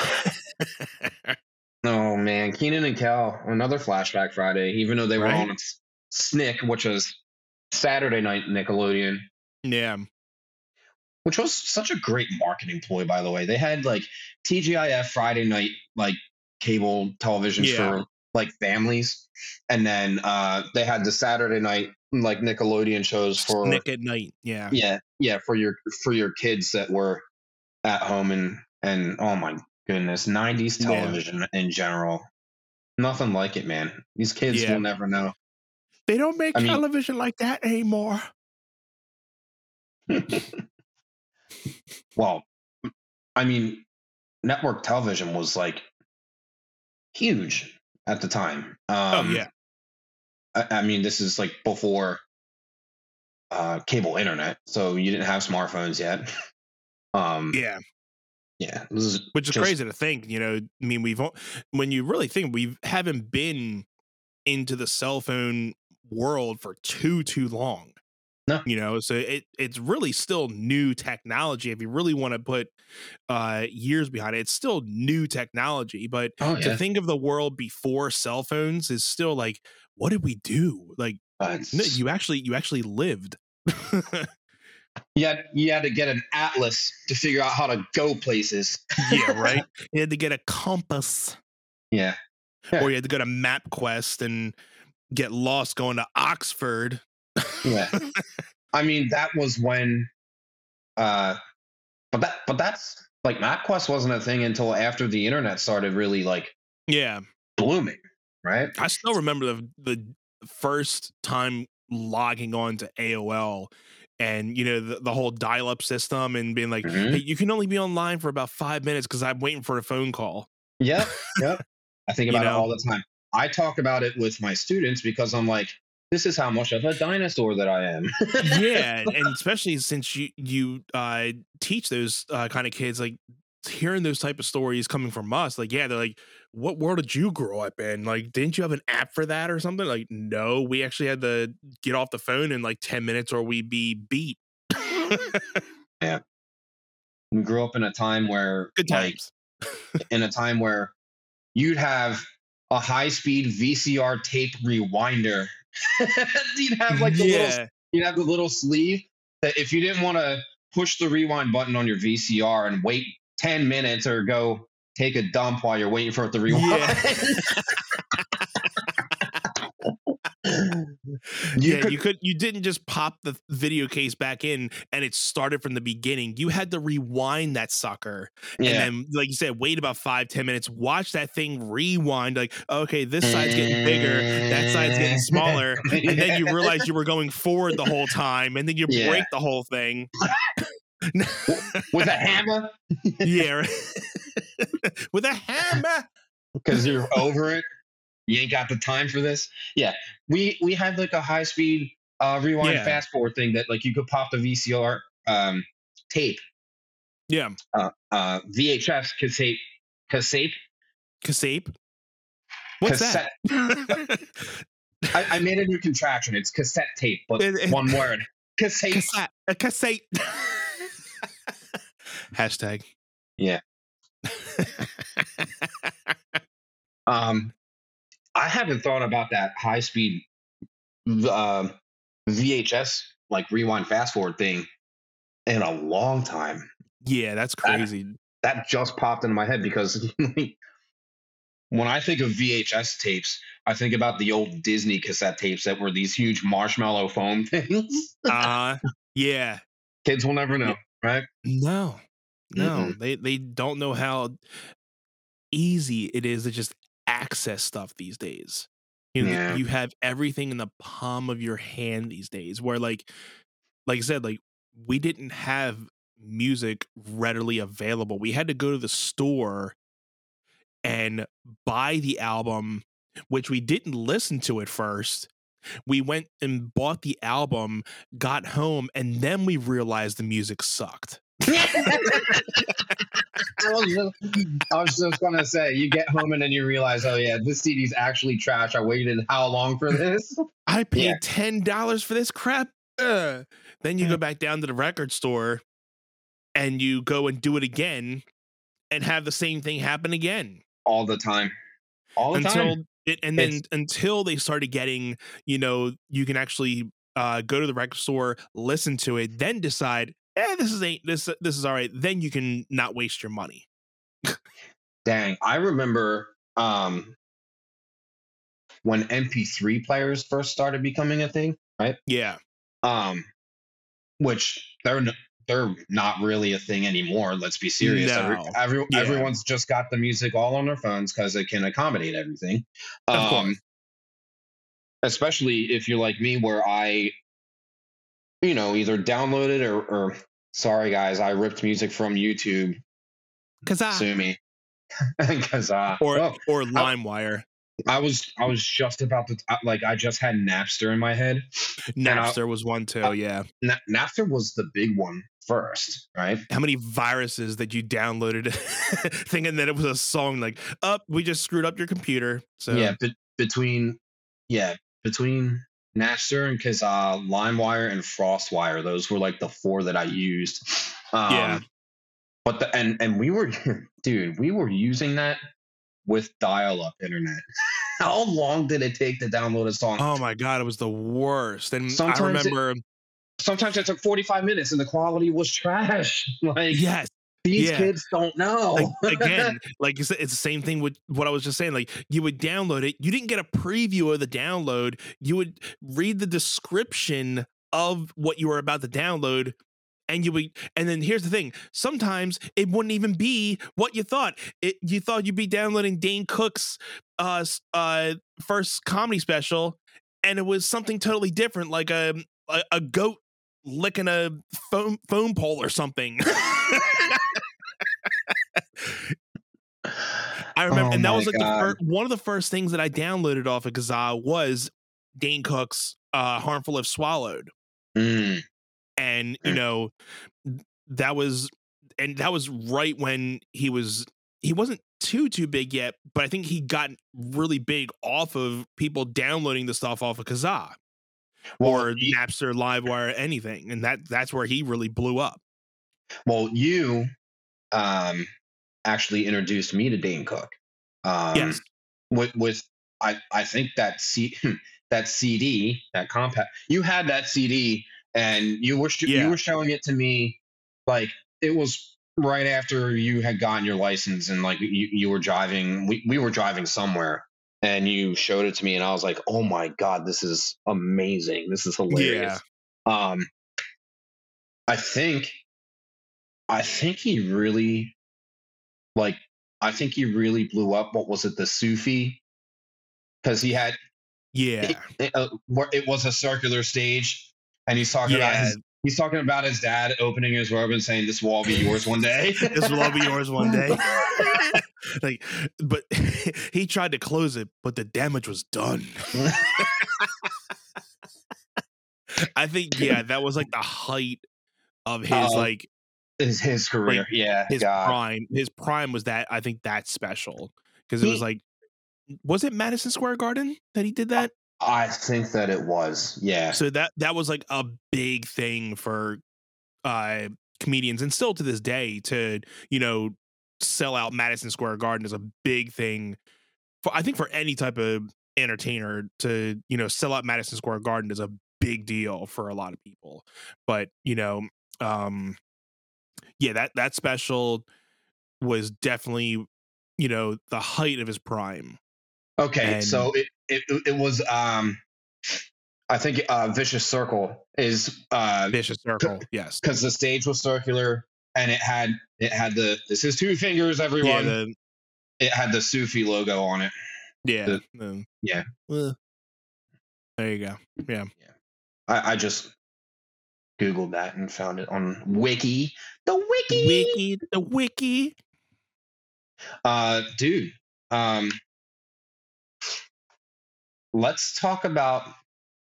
oh man, Kenan and Kel, another flashback Friday. Even though they were right? on Snick, which was Saturday night Nickelodeon. Yeah which was such a great marketing ploy, by the way. They had like TGIF Friday night, like cable television yeah. for like families, and then uh, they had the Saturday night like Nickelodeon shows for Nick at night. Yeah, yeah, yeah for your for your kids that were at home and and oh my goodness, '90s television yeah. in general, nothing like it, man. These kids yeah. will never know. They don't make I television mean, like that anymore. (laughs) well, I mean, network television was like huge at the time. Oh, um, oh yeah. I, I, mean, this is like before uh, cable internet, so you didn't have smartphones yet. (laughs) um, yeah. Yeah, is which is just, crazy to think. You know, I mean, we've when you really think we haven't been into the cell phone world for too too long. No. You know, so it it's really still new technology. If you really want to put uh years behind it, it's still new technology. But oh, yeah. to think of the world before cell phones is still like, what did we do? Like uh, no, you actually you actually lived. (laughs) you had you had to get an atlas to figure out how to go places. yeah, right. (laughs) You had to get a compass. Yeah. yeah. Or you had to go to MapQuest and get lost going to Oxford yeah. (laughs) I mean, that was when uh but that but that's like MapQuest wasn't a thing until after the internet started really like Yeah. blooming, right? I still remember the the first time logging on to AOL and you know the, the whole dial-up system and being like Mhm. hey you can only be online for about five minutes because i'm waiting for a phone call Yep, yep. (laughs) I think You about know? it all the time. I talk about it with my students because I'm like, this is how much of a dinosaur that I am. (laughs) yeah and especially since you you uh teach those uh, kind of kids like hearing those type of stories coming from us like yeah they're like what world did you grow up in like didn't you have an app for that or something like no we actually had to get off the phone in like 10 minutes or we'd be beat (laughs) yeah, we grew up in a time where good like times (laughs) in a time where you'd have a high speed VCR tape rewinder. (laughs) you'd have like the little you'd have the little sleeve that if you didn't want to push the rewind button on your VCR and wait 10 minutes or go take a dump while you're waiting for it to rewind. (laughs) you yeah, could you could you didn't just pop the video case back in and it started from the beginning. You had to rewind that sucker. yeah. And then like you said, wait about five, ten minutes, watch that thing rewind, like, okay, this side's getting bigger, that side's getting smaller. (laughs) And then you realize you were going forward the whole time, and then you Yeah. break the whole thing. with a hammer (laughs) yeah. (laughs) With a hammer. because you're over it. You ain't got the time for this. Yeah, we we had like a high speed uh, rewind Yeah. fast forward thing that like you could pop the VCR um, tape, Yeah. uh, uh, VHS cassette, cassette. Casape. What's that? I, I made a new contraction. It's cassette tape, but It- it- one word. Cassette. cassette. A cassette. (laughs) Hashtag. Yeah. (laughs) Um, I haven't thought about that high speed uh, VHS like rewind fast forward thing in a long time. yeah, that's crazy. That just popped into my head because (laughs) when I think of VHS tapes, I think about the old Disney cassette tapes that were these huge marshmallow foam (laughs) things. Uh yeah. Kids will never know, right? No. No. They they don't know how easy it is to just access stuff these days. You know, Yeah. you have everything in the palm of your hand these days where like like I said, like we didn't have music readily available. We had to go to the store and buy the album, which we didn't listen to at first. We went and bought the album, got home, and then we realized the music sucked. I was just, I was just gonna say, you get home and then you realize, oh yeah, this CD's actually trash. I waited how long for this? I paid Yeah. ten dollars for this crap. Ugh. Then you go back down to the record store and you go and do it again and have the same thing happen again. All the time, all the until time. it, and then It's- until they started getting, you know, you can actually uh, go to the record store, listen to it, then decide, eh, this is ain't this this is all right. Then you can not waste your money. Dang, I remember um, when MP3 players first started becoming a thing, right? Yeah, um, which they're n- they're not really a thing anymore. Let's be serious. Every, No. every, Yeah. Everyone's just got the music all on their phones because it can accommodate everything. Of Um, course. especially if you're like me, where I, you know, either downloaded or, or sorry guys, I ripped music from YouTube. because I Sue me. (laughs) Because I or oh, or LimeWire, I was I was just about to uh, like I just had Napster in my head. and I- Napster was one too. Yeah, Na- Napster was the big one first, right? how many viruses that you downloaded, (laughs) thinking that it was a song? Like, up, we just screwed up your computer. So yeah, be- between yeah between Napster and Kazaa, LimeWire and FrostWire, those were like the four that I used. Um, Yeah. But the and and we were, (laughs) dude, we were using that with dial-up internet. (laughs) How long did it take to download a song? Oh my god, it was the worst. And I Sometimes it- Sometimes it took 45 minutes and the quality was trash. (laughs) Like yes, these yeah. kids don't know. like, again, (laughs) like you said, it's the same thing with what I was just saying. Like you would download it, you didn't get a preview of the download. You would read the description of what you were about to download, and you would and then here's the thing sometimes it wouldn't even be what you thought it you thought you'd be downloading dane cook's uh uh first comedy special and it was something totally different like a a, a goat licking a phone phone pole or something (laughs) I remember, Oh and that was like the first, one of the first things that I downloaded off of Kazaa was Dane Cook's uh, "Harmful If Swallowed," Mm, and you Mm. know that was, and that was right when he was he wasn't too too big yet, but I think he got really big off of people downloading the stuff off of Kazaa well, or you, Napster, LimeWire, anything, and that that's where he really blew up. well, you um, actually introduced me to Dane Cook. Um, yes, with with I I think that C (laughs) that CD that compact you had that CD and you were sh- Yeah. you were showing it to me like it was right after you had gotten your license and like you, you were driving we, we were driving somewhere and you showed it to me and I was like oh my god this is amazing this is hilarious um I think I think he really like I think he really blew up what was it the Sufi? Because he had yeah, it, uh, it was a circular stage and he's talking about his he's talking about his dad opening his robe and saying this will all be yours one day. (laughs) This will all be yours one day. (laughs) (laughs) like, but he tried to close it, but the damage was done. I think, yeah, that was like the height of his Oh, like his, his career yeah his God. prime. His prime was that I think that's special because it was like, was it Madison Square Garden that he did that? I think that it was yeah So that that was like a big thing for uh comedians and still to this day to, you know, sell out Madison Square Garden is a big thing for I think for any type of entertainer to, you know, sell out Madison Square Garden is a big deal for a lot of people. But, you know, um yeah, that that special was definitely, you know, the height of his prime. okay and- so it, it it was um I think uh vicious circle is uh Vicious Circle, yes. because the stage was circular and it had it had the this is two fingers Yeah, everyone the, it had the Sufi logo on it yeah. The- um, yeah. there you go. Yeah, Yeah. I, I just googled that and found it on wiki the wiki, Wiki, the wiki. uh dude um let's talk about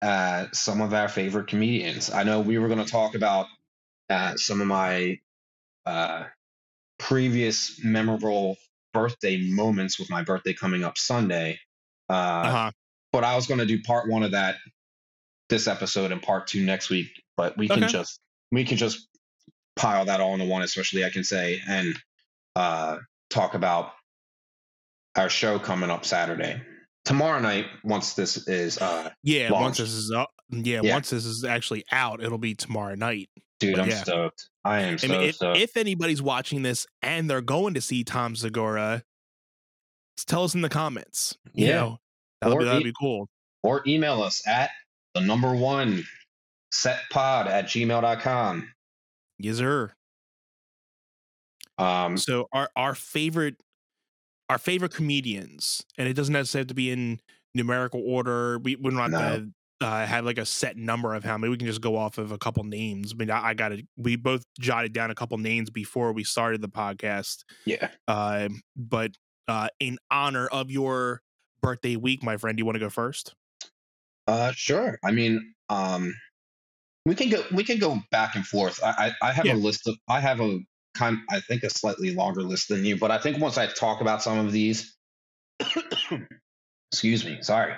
uh some of our favorite comedians i know we were going to talk about uh some of my uh previous memorable birthday moments with my birthday coming up sunday uh Uh-huh. but I was going to do part one of that this episode and part two next week. But we can just we can just pile that all into one, especially I can say and uh, talk about our show coming up Saturday tomorrow night. Once this is, uh, Yeah, once this is up, yeah, Yeah. once this is actually out, it'll be tomorrow night. dude, But I'm yeah. stoked. I am I so mean, if, stoked. if anybody's watching this and they're going to see Tom Segura, tell us in the comments. You Yeah. know, that'll be, that'll e- be cool. or email us at the number one setpod at gmail.com. Yes, sir. Um, So our our favorite our favorite comedians, and it doesn't necessarily have to be in numerical order. We we're not No. gonna uh, have like a set number of how many. We can just go off of a couple names. I mean, I, I got it. We both jotted down a couple names before we started the podcast. yeah. Uh, but uh, in honor of your birthday week, my friend, do you want to go first? Uh, sure. I mean, um, we can go. We can go back and forth. I I, I have Yeah. a list of. I have a kind. I think a slightly longer list than you, but I think once I talk about some of these, (coughs) excuse me. Sorry,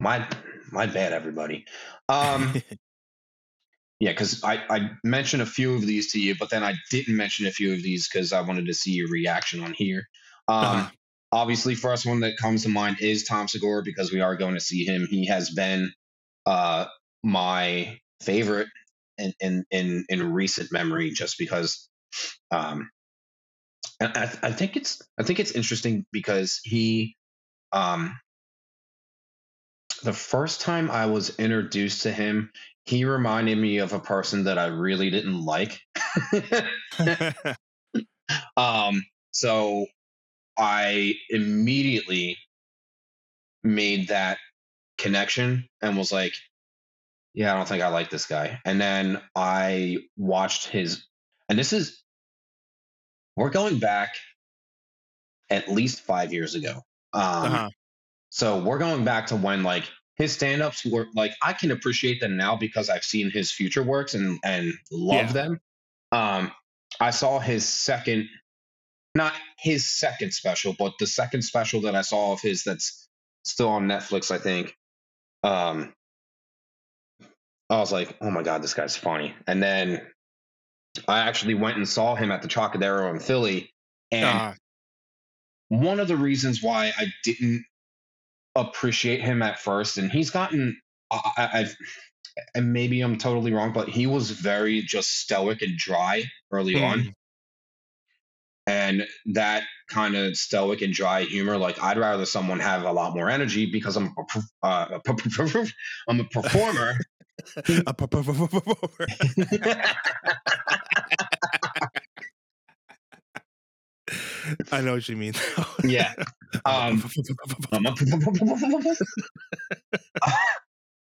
my my bad, everybody. Um, (laughs) yeah, because I I mentioned a few of these to you, but then I didn't mention a few of these because I wanted to see your reaction on here. Um, Uh-huh. obviously first one that comes to mind is Tom Segura because we are going to see him. He has been uh my favorite in in in, in recent memory just because um I, I think it's I think it's interesting because he um the first time I was introduced to him, he reminded me of a person that I really didn't like. (laughs) (laughs) um, so I immediately made that connection and was like, yeah, I don't think I like this guy. And then I watched his, and this is, we're going back at least five years ago. Um, uh-huh. So we're going back to when like his stand-ups were like I can appreciate them now because I've seen his future works and and love yeah. them. Um, I saw his second, not his second special, but the second special that I saw of his that's still on Netflix, I think. Um, I was like, oh my god, this guy's funny. And then I actually went and saw him at the Trocadero in Philly, and uh-huh. one of the reasons why I didn't appreciate him at first, and he's gotten. I, I've and maybe I'm totally wrong, but he was very just stoic and dry early mm. on. And that kind of stoic and dry humor, like I'd rather someone have a lot more energy because I'm a, uh, I'm a performer. a performer. I know what you mean. yeah. Um,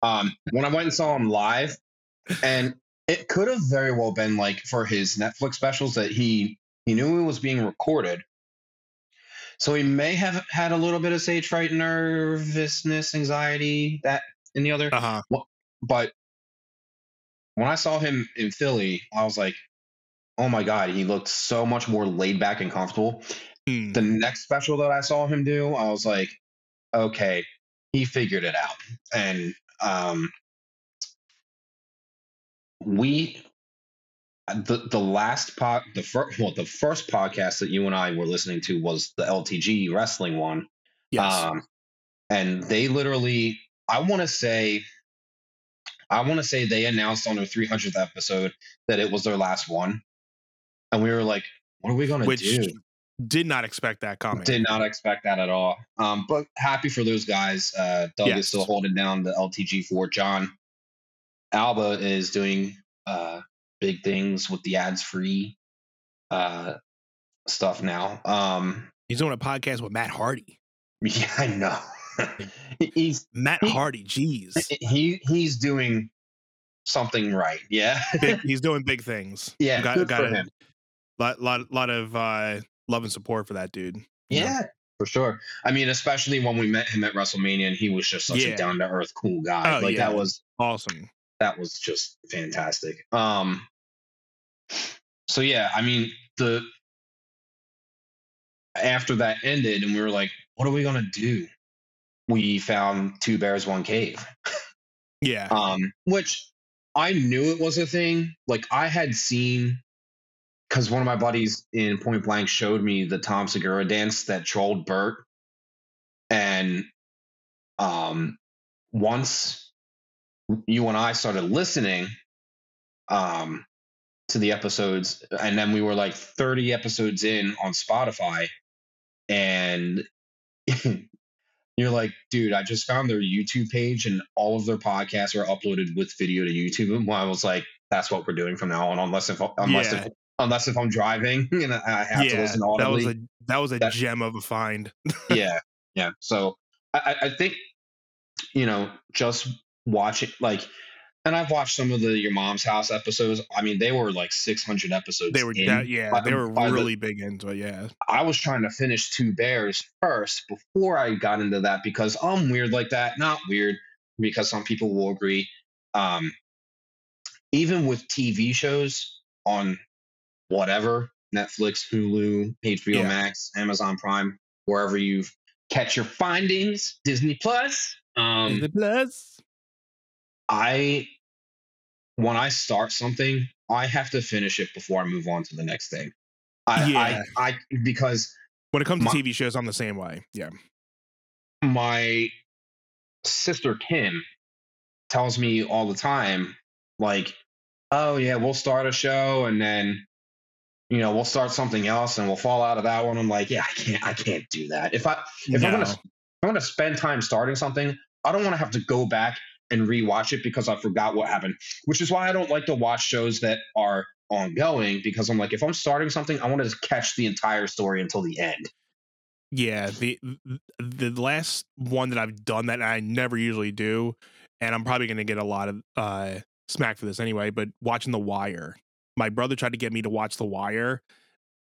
um, when I went and saw him live, and it could have very well been like for his Netflix specials that he he knew it was being recorded. So he may have had a little bit of stage fright, nervousness, anxiety, that and the other. Uh-huh. But when I saw him in Philly, I was like, oh my god, he looked so much more laid back and comfortable. Mm. The next special that I saw him do, I was like, okay, he figured it out. And um, we the the last pod the first well the first podcast that you and I were listening to was the LTG wrestling one. Yes. Um, and they literally I want to say I want to say they announced on their 300th episode that it was their last one and we were like, "What are we going to do?" Did not expect that comment. Did not expect that at all. Um, but happy for those guys. Uh, Doug yes. is still holding down the LTG for John. Alba is doing uh, big things with the ads free uh, stuff now. Um, he's doing a podcast with Matt Hardy. (laughs) Yeah, I know. (laughs) he's Matt he, Hardy. Jeez, he he's doing something right. Yeah, (laughs) he's doing big things. Yeah, got, good got for him lot lot lot of uh, love and support for that dude. Yeah, know? for sure. I mean, especially when we met him at WrestleMania, and he was just such yeah. a down to earth, cool guy. Oh, like yeah. that was awesome. That was just fantastic. Um. So yeah, I mean the after that ended, and we were like, "What are we gonna do?" We found two bears, one cave. Yeah. Um, which I knew it was a thing. Like I had seen because one of my buddies in Point Blank showed me the Tom Segura dance that trolled Bert, and um, once you and I started listening, um, to the episodes, and then we were like thirty episodes in on Spotify, and (laughs) you're like, dude, I just found their YouTube page, and all of their podcasts are uploaded with video to YouTube. And I was like, that's what we're doing from now on, unless if unless yeah. if unless if I'm driving (laughs) and I have yeah, to listen audibly. That was a that was a that, gem of a find. (laughs) yeah, yeah. So I, I think you know just watching like, and I've watched some of the Your Mom's House episodes. I mean, they were like 600 episodes. They were that, yeah, by, they were really the, big into it. Yeah, I was trying to finish Two Bears first before I got into that because I'm weird like that. Not weird because some people will agree. Um, even with TV shows on whatever Netflix, Hulu, HBO yeah. Max, Amazon Prime, wherever you catch your findings, Disney Plus. Um, Disney Plus. I when I start something, I have to finish it before I move on to the next thing. I, yeah. I, I because when it comes my, to TV shows, I'm the same way. Yeah. My sister Kim tells me all the time, like, oh yeah, we'll start a show and then you know, we'll start something else and we'll fall out of that one. I'm like, yeah, I can't, I can't do that. If I, if no. I'm gonna, I'm gonna spend time starting something, I don't want to have to go back and rewatch it because I forgot what happened. Which is why I don't like to watch shows that are ongoing because I'm like, if I'm starting something, I want to catch the entire story until the end. Yeah, the the last one that I've done that I never usually do, and I'm probably to get a lot of uh, smack for this anyway. But watching The Wire, my brother tried to get me to watch The Wire.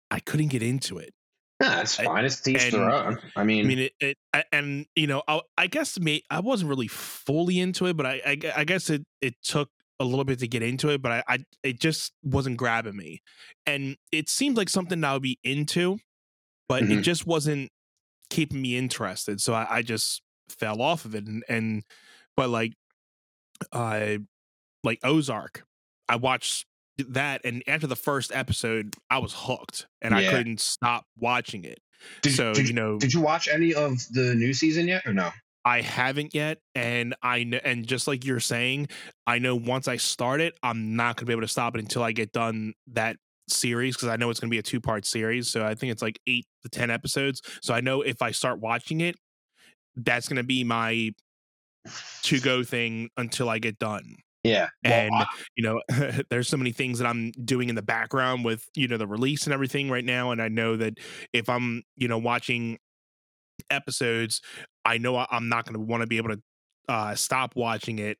I couldn't get into it. Yeah, it's fine. It's teach their own. I mean, I mean, it, it and you know, I, I guess me, I wasn't really fully into it, but I, I, I guess it, it took a little bit to get into it, but I, I, it just wasn't grabbing me, and it seemed like something that I would be into, but mm-hmm. it just wasn't keeping me interested. So I, I just fell off of it, and, and but like, uh, like Ozark, I watched that and after the first episode i was hooked and yeah. i couldn't stop watching it. Did, so did, you know did you watch any of the new season yet or no? I haven't yet and i know and just like you're saying i know once i start it i'm not going to be able to stop it until i get done that series because i know it's going to be a two part series so i think it's like eight to ten episodes so i know if i start watching it that's going to be my to go thing until i get done yeah. Well, and I, you know, (laughs) there's so many things that I'm doing in the background with, you know, the release and everything right now and I know that if I'm, you know, watching episodes, I know I'm not going to want to be able to uh stop watching it.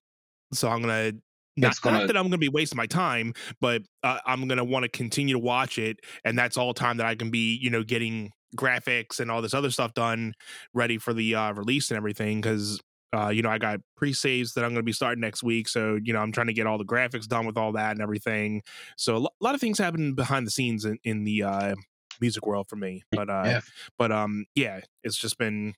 So I'm going to not, gonna, not, that I'm going to be wasting my time, but uh, I'm going to want to continue to watch it, and that's all time that I can be, you know, getting graphics and all this other stuff done, ready for the uh, release and everything. Because uh, you know, I got pre-saves that I'm going to be starting next week, so you know, I'm trying to get all the graphics done with all that and everything. So a lo- lot of things happen behind the scenes in, in the uh, music world for me. But uh, yeah. but um, yeah, it's just been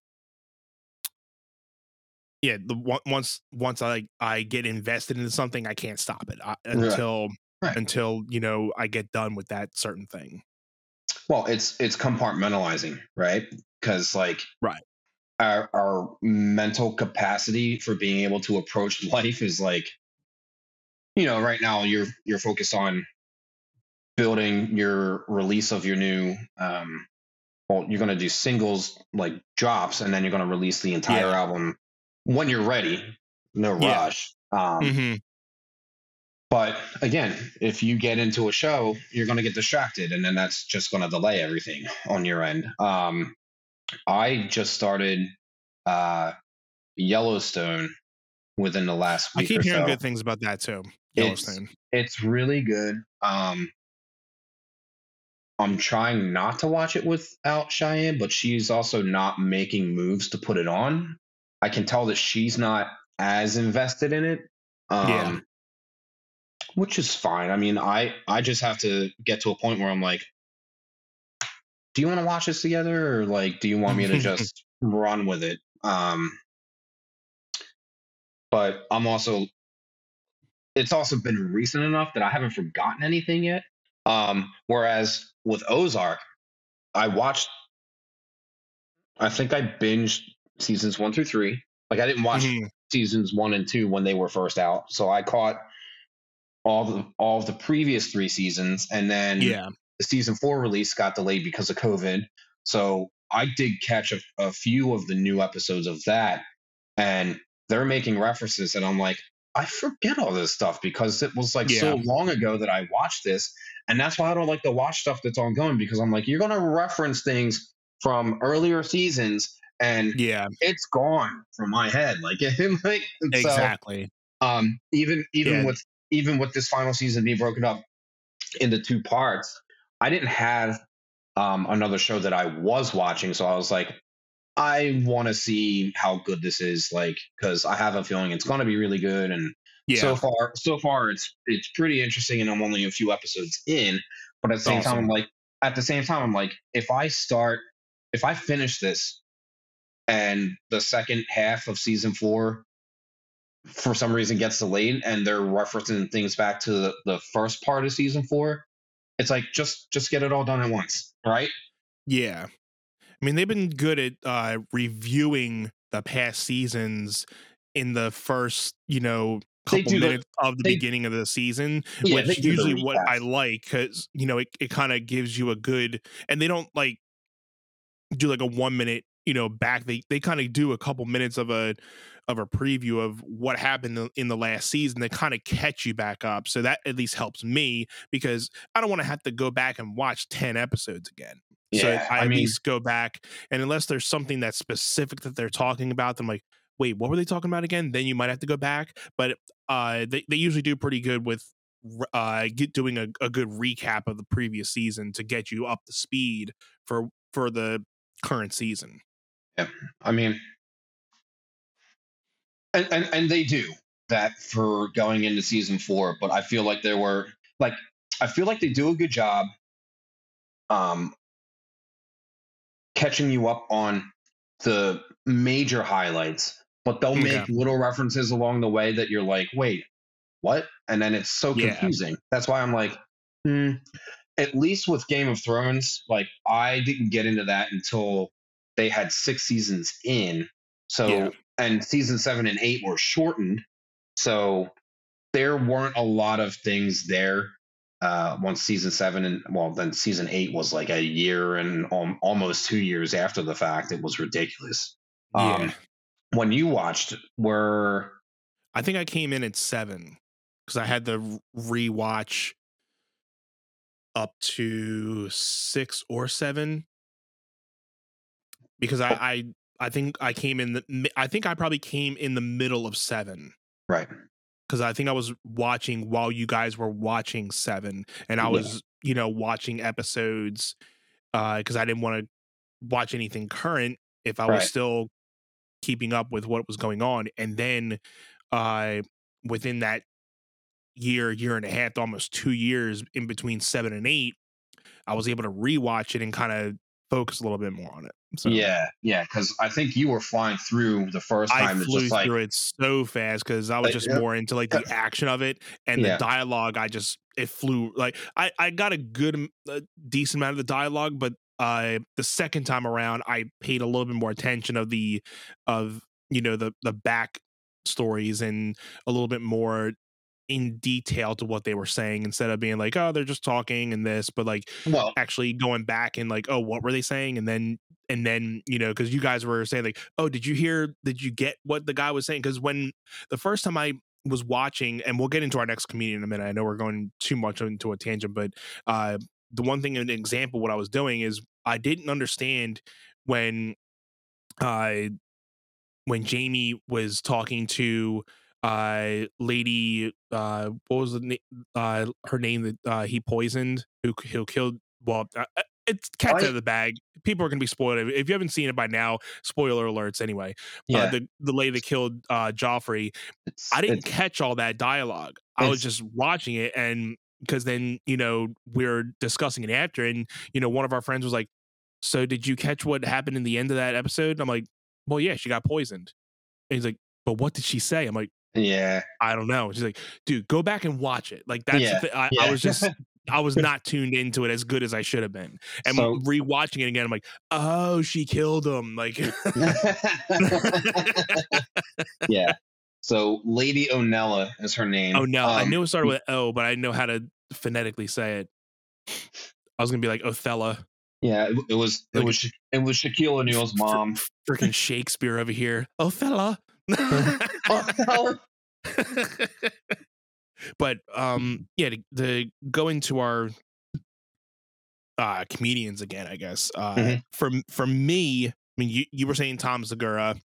yeah. The once once I I get invested into something, I can't stop it I, uh, until right. Right. until you know I get done with that certain thing. Well, it's it's compartmentalizing, right? Because like right our, our mental capacity for being able to approach life is like you know right now you're you're focused on building your release of your new um well you're going to do singles like drops and then you're going to release the entire yeah. album when you're ready no yeah. rush um mm-hmm. but again if you get into a show you're going to get distracted and then that's just going to delay everything (laughs) on your end um I just started uh, Yellowstone within the last week. I keep hearing so. good things about that too. Yellowstone. It's, it's really good. Um, I'm trying not to watch it without Cheyenne, but she's also not making moves to put it on. I can tell that she's not as invested in it. Um, yeah. Which is fine. I mean, I I just have to get to a point where I'm like, do you want to watch this together or like do you want me to just (laughs) run with it? Um but i'm also it's also been recent enough that i haven't forgotten anything yet. Um whereas with ozark i watched i think i binged seasons one through three. Like i didn't watch mm-hmm. seasons one and two when they were first out. So i caught all the all of the previous three seasons and then yeah the season four release got delayed because of COVID. So I did catch a, a few of the new episodes of that, and they're making references, and I'm like, I forget all this stuff because it was like yeah. so long ago that I watched this, and that's why I don't like to watch stuff that's ongoing because I'm like, you're gonna reference things from earlier seasons, and yeah, it's gone from my head. Like, (laughs) like exactly. So, um, even even yeah. with even with this final season being broken up into two parts, I didn't have um, another show that I was watching, so I was like, I want to see how good this is, like, because I have a feeling it's going to be really good. And yeah. so far, so far, it's it's pretty interesting, and I'm only a few episodes in. But at the same awesome. time, I'm like, at the same time, I'm like, if I start, if I finish this, and the second half of season four for some reason gets delayed and they're referencing things back to the, the first part of season four it's like just just get it all done at once, right? Yeah. I mean, they've been good at uh, reviewing the past seasons in the first, you know, couple minutes the, of the they, beginning of the season, yeah, which usually what I like because you know it, it kind of gives you a good, and they don't like do like a one minute you know back they they kind of do a couple minutes of a of a preview of what happened in the last season they kind of catch you back up. So that at least helps me because i don't want to have to go back and watch 10 episodes again. Yeah, so I, I at mean, least go back and unless there's something that's specific that they're talking about i'm like wait what were they talking about again? Then you might have to go back but uh they, they usually do pretty good with uh get doing a, a good recap of the previous season to get you up to speed for for the current season yeah i mean and, and and they do that for going into season four but i feel like there were like i feel like they do a good job um catching you up on the major highlights but they'll make yeah. little references along the way that you're like wait what and then it's so confusing yeah. that's why i'm like hmm at least with game of thrones like i didn't get into that until they had six seasons in so yeah and season seven and eight were shortened, so there weren't a lot of things there. Uh, once season seven and well, then season eight was like a year and um, almost two years after the fact. It was ridiculous. Yeah. Um, when you watched, were I think I came in at seven because I had to rewatch up to six or seven because I, I I think I came in the I think I probably came in the middle of 7. Right. Cuz I think I was watching while you guys were watching 7 and I yeah. was, you know, watching episodes uh cuz I didn't want to watch anything current if I right. was still keeping up with what was going on and then uh within that year year and a half almost 2 years in between 7 and 8 I was able to rewatch it and kind of focus a little bit more on it. So, yeah, yeah, because I think you were flying through the first time. I flew just, like, through it so fast because I was just more into like the action of it and yeah. the dialogue. I just it flew like I I got a good a decent amount of the dialogue, but uh the second time around I paid a little bit more attention of the of you know the the back stories and a little bit more in detail to what they were saying instead of being like, oh, they're just talking and this, but like well, actually going back and like, oh, what were they saying? And then and then you know because you guys were saying like, oh, did you hear? Did you get what the guy was saying? Because when the first time I was watching, and we'll get into our next comedian in a minute. I know we're going too much into a tangent, but uh, the one thing, an example, what I was doing is I didn't understand when uh when jamie was talking to uh lady uh what was the name uh her name that uh he poisoned who who killed well uh, uh it's cats out of the bag. People are going to be spoiled if you haven't seen it by now. Spoiler alerts, anyway. Uh, yeah. Uh, the the lady that killed uh, Joffrey. It's, I didn't catch all that dialogue. I was just watching it, and because then you know we are discussing it after, and you know one of our friends was like, "So did you catch what happened in the end of that episode?" And I'm like, "Well, yeah, she got poisoned." And he's like, "But what did she say?" I'm like, yeah. I don't know. She's like, dude, go back and watch it. Like that's yeah. I, yeah. I, was just (laughs) I was not tuned into it as good as I should have been. And so, rewatching it again, I'm like, oh, she killed him. Like (laughs) (laughs) Yeah. So Lady Onella is her name. Oh no. Um, I knew it started with O, but I didn't know how to phonetically say it. I was gonna be like Othello. Yeah, it, it was it like, was it was Shaquille O'Neal's mom. Freaking Shakespeare over here. Othello. (laughs) but um yeah to, to, go into our uh comedians again i guess uh mm-hmm. for for me i mean you, you were saying tom segura.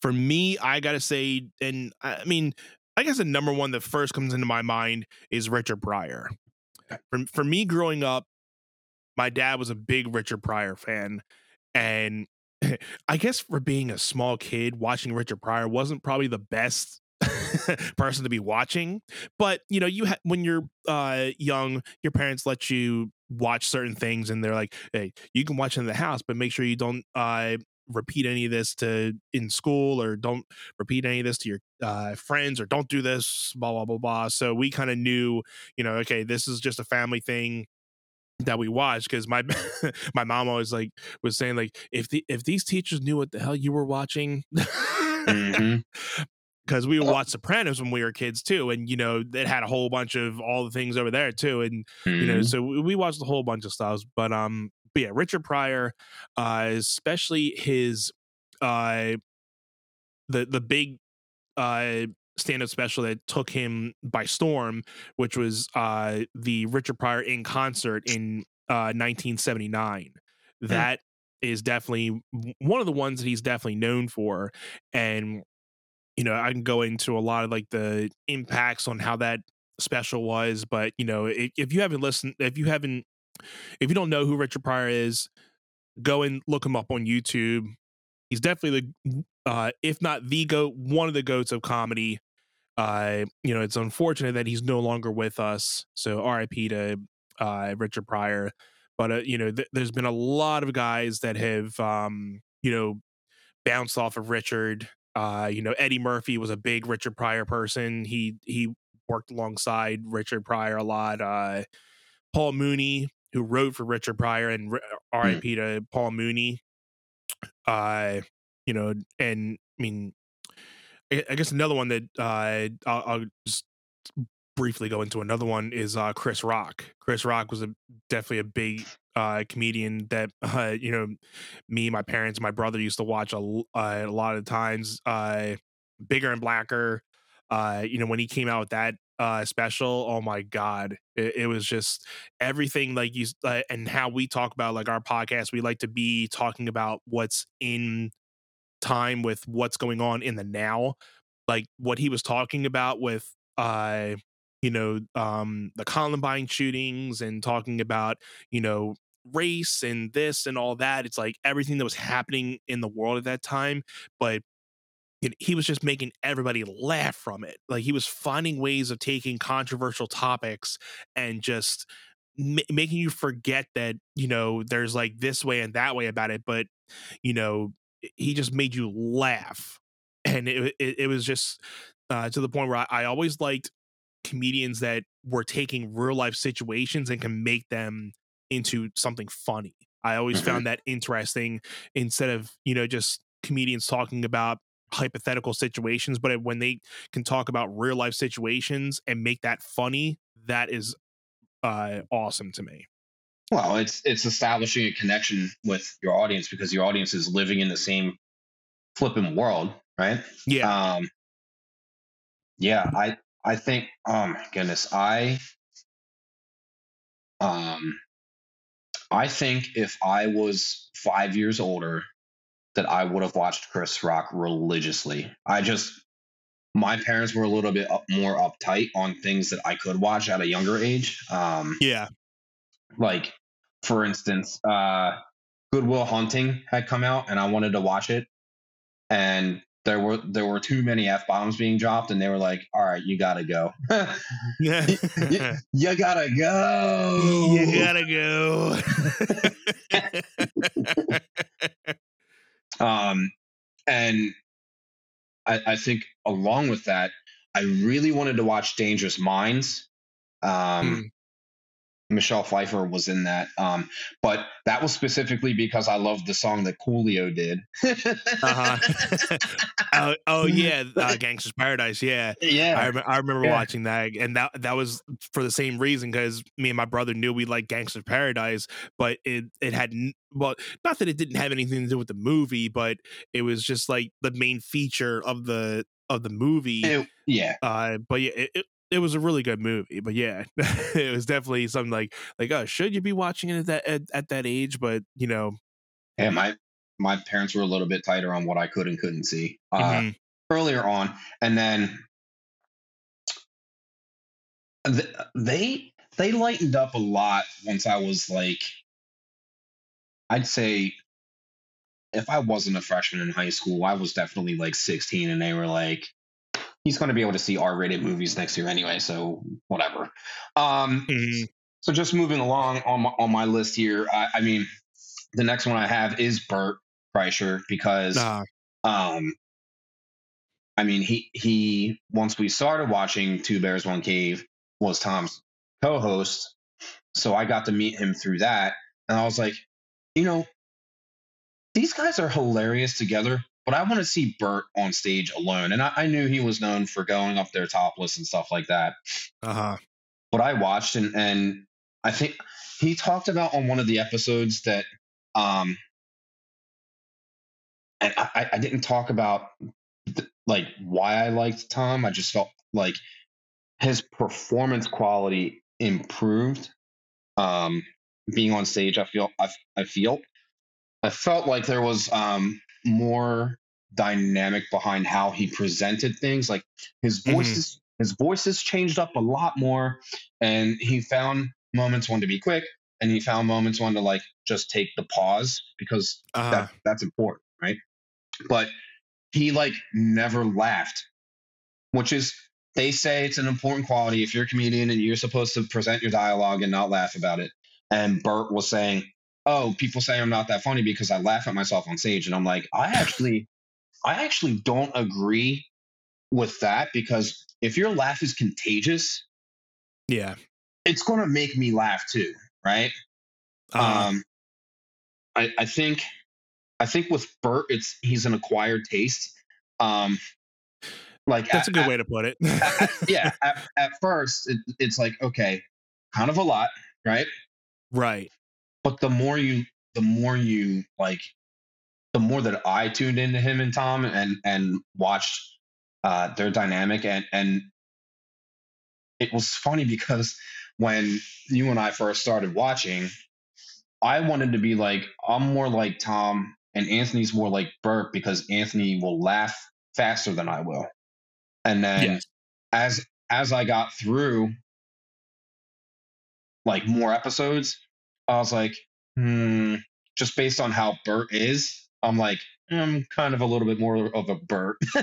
For me i gotta say and i mean i guess the number one that first comes into my mind is richard pryor. For, for me growing up my dad was a big richard pryor fan and (laughs) I guess for being a small kid, watching Richard Pryor wasn't probably the best (laughs) person to be watching. But you know, you ha- when you're uh, young, your parents let you watch certain things, and they're like, "Hey, you can watch in the house, but make sure you don't uh, repeat any of this to in school, or don't repeat any of this to your uh, friends, or don't do this." Blah blah blah blah. So we kind of knew, you know, okay, this is just a family thing that we watched because my (laughs) my mom always like was saying like if the if these teachers knew what the hell you were watching mm-hmm. (laughs) because we would watch Sopranos when we were kids too, and you know it had a whole bunch of all the things over there too, and mm-hmm. you know mm-hmm. so we watched a whole bunch of stuff. But um, but yeah, Richard Pryor, uh, especially his uh, the the big uh stand-up special that took him by storm, which was uh the Richard Pryor in concert in uh 1979. Hmm. That is definitely one of the ones that he's definitely known for, and you know I can go into a lot of like the impacts on how that special was, but you know if, if you haven't listened, if you haven't, if you don't know who Richard Pryor is, go and look him up on YouTube. He's definitely the, uh, if not the goat, one of the goats of comedy. Uh, you know, it's unfortunate that he's no longer with us. So R.I.P. to uh, Richard Pryor. But uh, you know, th- there's been a lot of guys that have, um, you know, bounced off of Richard. Uh, you know, Eddie Murphy was a big Richard Pryor person. He he worked alongside Richard Pryor a lot. Uh, Paul Mooney, who wrote for Richard Pryor, and R.I.P. to Paul Mooney. Uh, you know, and I mean, I, I guess another one that uh, I'll, I'll just briefly go into another one is uh, Chris Rock. Chris Rock was a definitely a big uh, comedian that (laughs) uh, you know me, my parents, my brother used to watch a, uh, a lot of times. Uh, Bigger and Blacker. Uh, you know when he came out with that special, oh my god, it, it was just everything like you and how we talk about like our podcast. We like to be talking about what's in time with what's going on in the now like what he was talking about with uh you know um the columbine shootings and talking about you know race and this and all that it's like everything that was happening in the world at that time but he was just making everybody laugh from it like he was finding ways of taking controversial topics and just ma- making you forget that you know there's like this way and that way about it but you know he just made you laugh. And it it, it was just uh, to the point where I, I always liked comedians that were taking real life situations and can make them into something funny i always Mhm. found that interesting instead of you know just comedians talking about hypothetical situations but when they can talk about real life situations and make that funny that is uh awesome to me Well, it's it's establishing a connection with your audience because your audience is living in the same flipping world, right? yeah Um, yeah, I I think. Oh my goodness, I um, I think if I was five years older, that I would have watched Chris Rock religiously. I just my parents were a little bit up, more uptight on things that I could watch at a younger age. Um, yeah like for instance uh goodwill hunting had come out and i wanted to watch it and there were there were too many f-bombs being dropped and they were like all right you gotta go. Yeah. (laughs) You, you gotta go. You gotta go. (laughs) Um and I, I think along with that i really wanted to watch dangerous minds. Um Mm. Michelle Pfeiffer was in that. Um, but that was specifically because I loved the song that Coolio did. uh-huh (laughs) oh, oh yeah uh, gangsters paradise yeah I, yeah. rem- I remember Yeah. watching that and that that was for the same reason because me and my brother knew we liked gangsters paradise but it it had n- well not that it didn't have anything to do with the movie but it was just like the main feature of the of the movie It- yeah. uh but yeah it, it, it was a really good movie but yeah (laughs) it was definitely something like like oh should you be watching it at that at, at that age but you know Yeah. My my parents were a little bit tighter on what I could and couldn't see uh, mhm. earlier on, and then th- they they lightened up a lot once I was like, I'd say. If I wasn't a freshman in high school, I was definitely like 16, and they were like, he's going to be able to see R-rated movies next year anyway, so whatever. Um, Mhm. so just moving along on my, on my list here, I, I mean, the next one I have is Bert Kreischer because, Uh, um, I mean, he he once we started watching Two Bears One Cave was Tom's co-host, so I got to meet him through that, and I was like, you know, these guys are hilarious together. But I want to see Bert on stage alone, and I, I knew he was known for going up there topless and stuff like that uh-huh but I watched and and I think he talked about on one of the episodes that um and I, I didn't talk about th- like why I liked Tom. I just felt like his performance quality improved. Um, being on stage, I feel I, I feel I felt like there was um more dynamic behind how he presented things. Like his voice Mhm. his voice has changed up a lot more, and he found moments when to be quick, and he found moments when to like just take the pause because Uh, that that's important, right? But he like never laughed, which is they say it's an important quality if you're a comedian and you're supposed to present your dialogue and not laugh about it. And Bert was saying, "Oh, people say I'm not that funny because I laugh at myself on stage," and I'm like, I actually, I actually don't agree with that because if your laugh is contagious, yeah. it's going to make me laugh too, right? Uh, um, I, I think I think with Bert, it's he's an acquired taste. Um, like that's at- a good at- way to put it. at- yeah, (laughs) at, at first it, it's like okay, kind of a lot, right? right. But the more you, the more you like, the more that I tuned into him and Tom and and watched uh, their dynamic and and it was funny because when you and I first started watching, I wanted to be like I'm more like Tom and Anthony's more like Bert because Anthony will laugh faster than I will. And then Yes. as as I got through like more episodes, I was like, hmm, just based on how Bert is, I'm like, I'm kind of a little bit more of a Bert. (laughs)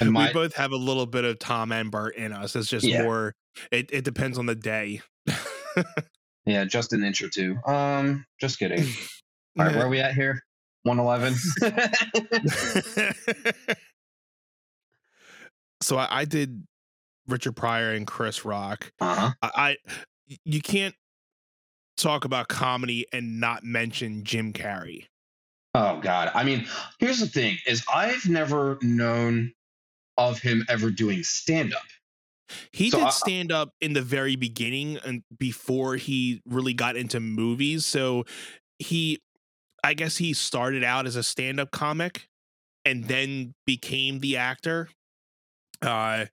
and my we both have a little bit of Tom and Bert in us. It's just Yeah. more. It it depends on the day. (laughs) yeah, just an inch or two. Um, just kidding. (laughs) All right, where are we at here? 111. so I, I did Richard Pryor and Chris Rock. uh-huh. I, I you can't talk about comedy and not mention Jim Carrey. Oh God. I mean, here's the thing: is I've never known of him ever doing stand up. He So did stand up in the very beginning and before he really got into movies. So he, I guess he started out as a stand up comic and then became the actor. Uh,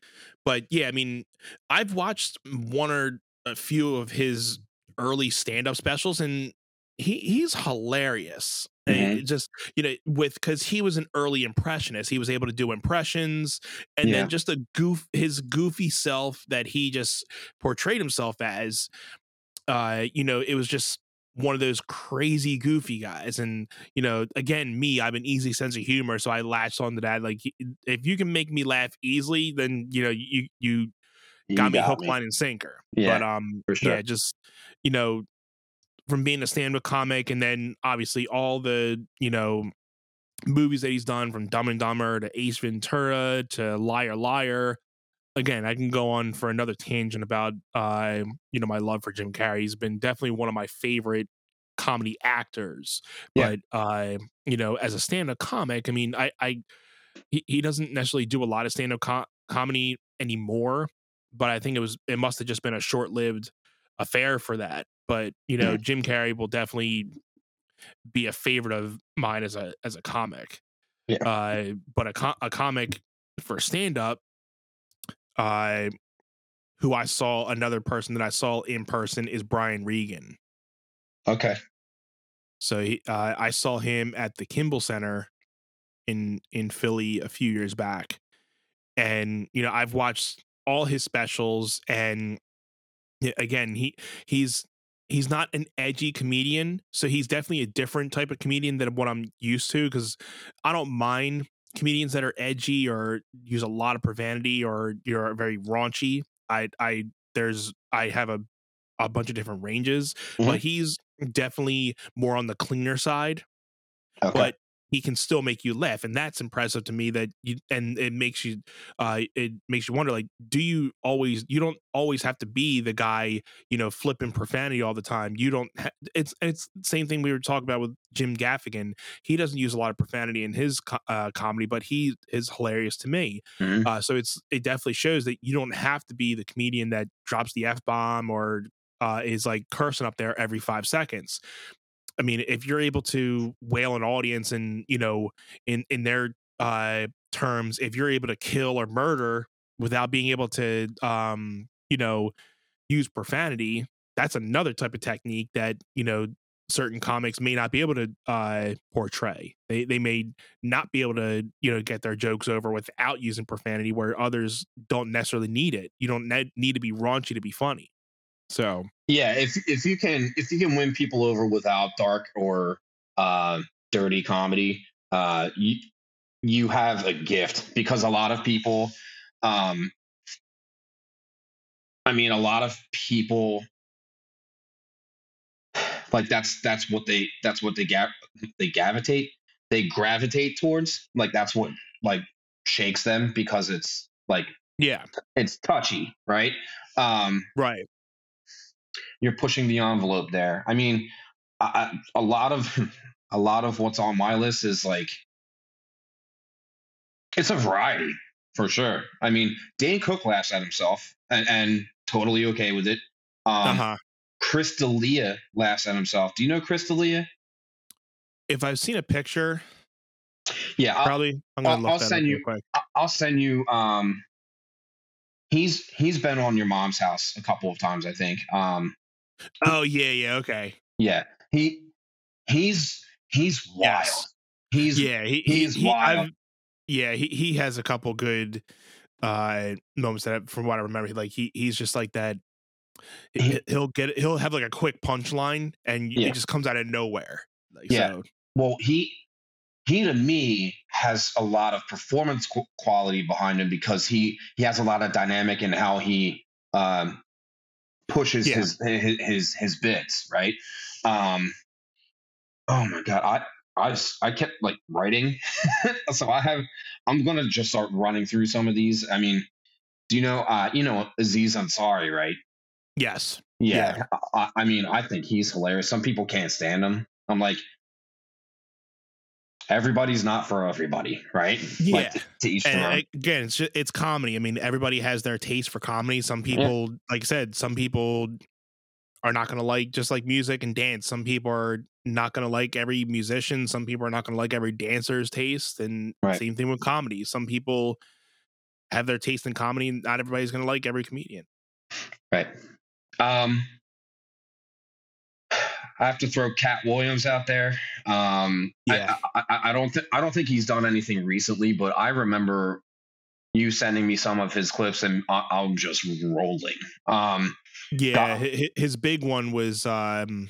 but yeah, I mean, I've watched one or a few of his early stand up specials and he he's hilarious. And it just you know with because he was an early impressionist he was able to do impressions and Yeah. then just a goof his goofy self that he just portrayed himself as uh you know it was just one of those crazy goofy guys and you know again me i have an easy sense of humor so i latched onto that like if you can make me laugh easily then you know you You got me hook line and sinker. Yeah, but um sure. yeah just you know from being a stand-up comic and then obviously all the you know movies that he's done from dumb and dumber to ace ventura to liar liar again i can go on for another tangent about uh you know my love for jim carrey. He's been definitely one of my favorite comedy actors. Yeah. but uh you know as a stand-up comic i mean i i he, he doesn't necessarily do a lot of stand-up co- comedy anymore but i think it was it must have just been a short-lived affair for that but you know jim carrey will definitely be a favorite of mine as a as a comic Yeah. uh but a, co- a comic for stand-up uh who i saw another person that i saw in person is brian regan Okay. so he, uh, I saw him at the Kimmel Center in in Philly a few years back, and you know I've watched all his specials, and again he he's he's not an edgy comedian, so he's definitely a different type of comedian than what I'm used to because I don't mind comedians that are edgy or use a lot of profanity or you're very raunchy. I I there's I have a a bunch of different ranges, Mhm. but he's definitely more on the cleaner side. Okay. But he can still make you laugh and that's impressive to me that you and it makes you uh it makes you wonder like do you always you don't always have to be the guy you know flipping profanity all the time you don't ha- it's it's same thing we were talking about with jim gaffigan he doesn't use a lot of profanity in his co- uh, comedy but he is hilarious to me Mhm. uh, so it's it definitely shows that you don't have to be the comedian that drops the f bomb or uh, is like cursing up there every five seconds. I mean, if you're able to whale an audience and you know, in in their uh, terms, if you're able to kill or murder without being able to, um, you know, use profanity, that's another type of technique that you know certain comics may not be able to uh, portray. They they may not be able to you know get their jokes over without using profanity, where others don't necessarily need it. You don't ne- need to be raunchy to be funny. So Yeah, if if you can if you can win people over without dark or uh, dirty comedy, uh, you you have a gift because a lot of people, um, I mean, a lot of people like that's that's what they that's what they gav they gravitate they gravitate towards like that's what like shakes them because it's like yeah, it's touchy, right? Um, right. You're pushing the envelope there. I mean, I, I, a lot of (laughs) a lot of what's on my list is like it's a variety for sure. I mean, Dane Cook laughs at himself and, and totally okay with it. Um, Uh huh. Chris D'Elia laughs at himself. Do you know Chris D'Elia? If I've seen a picture, Yeah, I'll, probably I'm gonna I'll- look I'll that up send you- quick. I'll send you. Um, he's he's been on your mom's house a couple of times, I think. Um, Oh yeah, yeah, okay. yeah, he he's he's wild. Yes. He's yeah, he, he's he, wild. I've- yeah, he he has a couple good uh moments that I, from what I remember, like he he's just like that. he- He- He'll get he'll have like a quick punchline, and Yeah. it just comes out of nowhere. Like, Yeah. so, well he he to me has a lot of performance qu- quality behind him because he he has a lot of dynamic in how he um pushes Yeah. his, his his his bits right? Um oh my god i i i kept like writing. (laughs) So i have i'm gonna just start running through some of these. I mean do you know uh you know aziz ansari right? Yes, yeah, I, I mean i think he's hilarious. Some people can't stand him. I'm like everybody's not for everybody right Yeah. like to, to each and again, it's just, it's comedy. I mean, everybody has their taste for comedy. Some people, like I said, some people are not going to like just like music and dance. Some people are not going to like every musician. Some people are not going to like every dancer's taste. And Right. same thing with comedy. Some people have their taste in comedy. and Not everybody's going to like every comedian. Right. Um, I have to throw Katt Williams out there. Um, Yeah. I, I, I don't think I don't think he's done anything recently, but I remember you sending me some of his clips, and I, I'm just rolling. Um, Yeah, hi- his big one was um,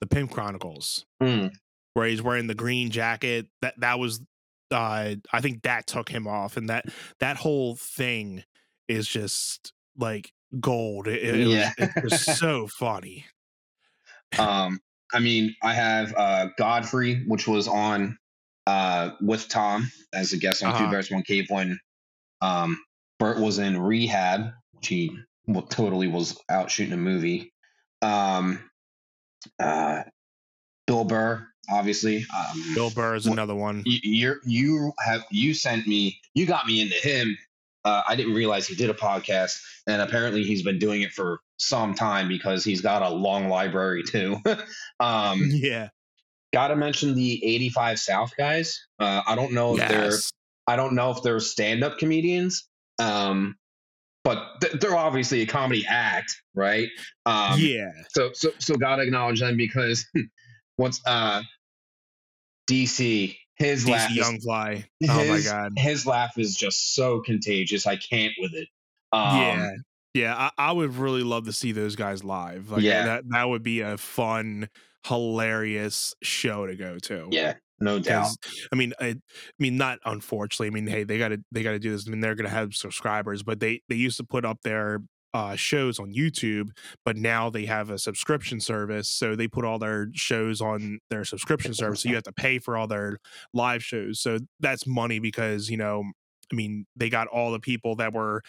the Pimp Chronicles. mm, where he's wearing the green jacket. That that was uh I think that took him off and that that whole thing is just like gold. It, it, Yeah. was, it was (laughs) so funny. Um, I mean, I have uh, Godfrey, which was on uh, with Tom as a guest on Two Uh-huh. Bears One Cave when um, Bert was in rehab, which he totally was out shooting a movie. Um, uh, Bill Burr, obviously. Um, Bill Burr is another one. you you're, you have you sent me you got me into him uh, i didn't realize he did a podcast and apparently he's been doing it for some time because he's got a long library too (laughs) um Yeah. gotta mention the 85 south guys uh, i don't know if they're I don't know if they're stand-up comedians um but th- they're obviously a comedy act right um yeah. so so so gotta acknowledge them because (laughs) once uh dc his laugh DC is Young Fly. Oh my god. his laugh is just so contagious. I can't with it. Um, yeah. Yeah, I, I would really love to see those guys live. Like Yeah. that that would be a fun, hilarious show to go to. yeah, no doubt I mean, I, I mean, not unfortunately. I mean, hey, they got to they got to do this. I mean, they're gonna have subscribers, but they they used to put up their uh, shows on YouTube, but now they have a subscription service. So they put all their shows on their subscription service. So you have to pay for all their live shows. So that's money because, you know, I mean, they got all the people that were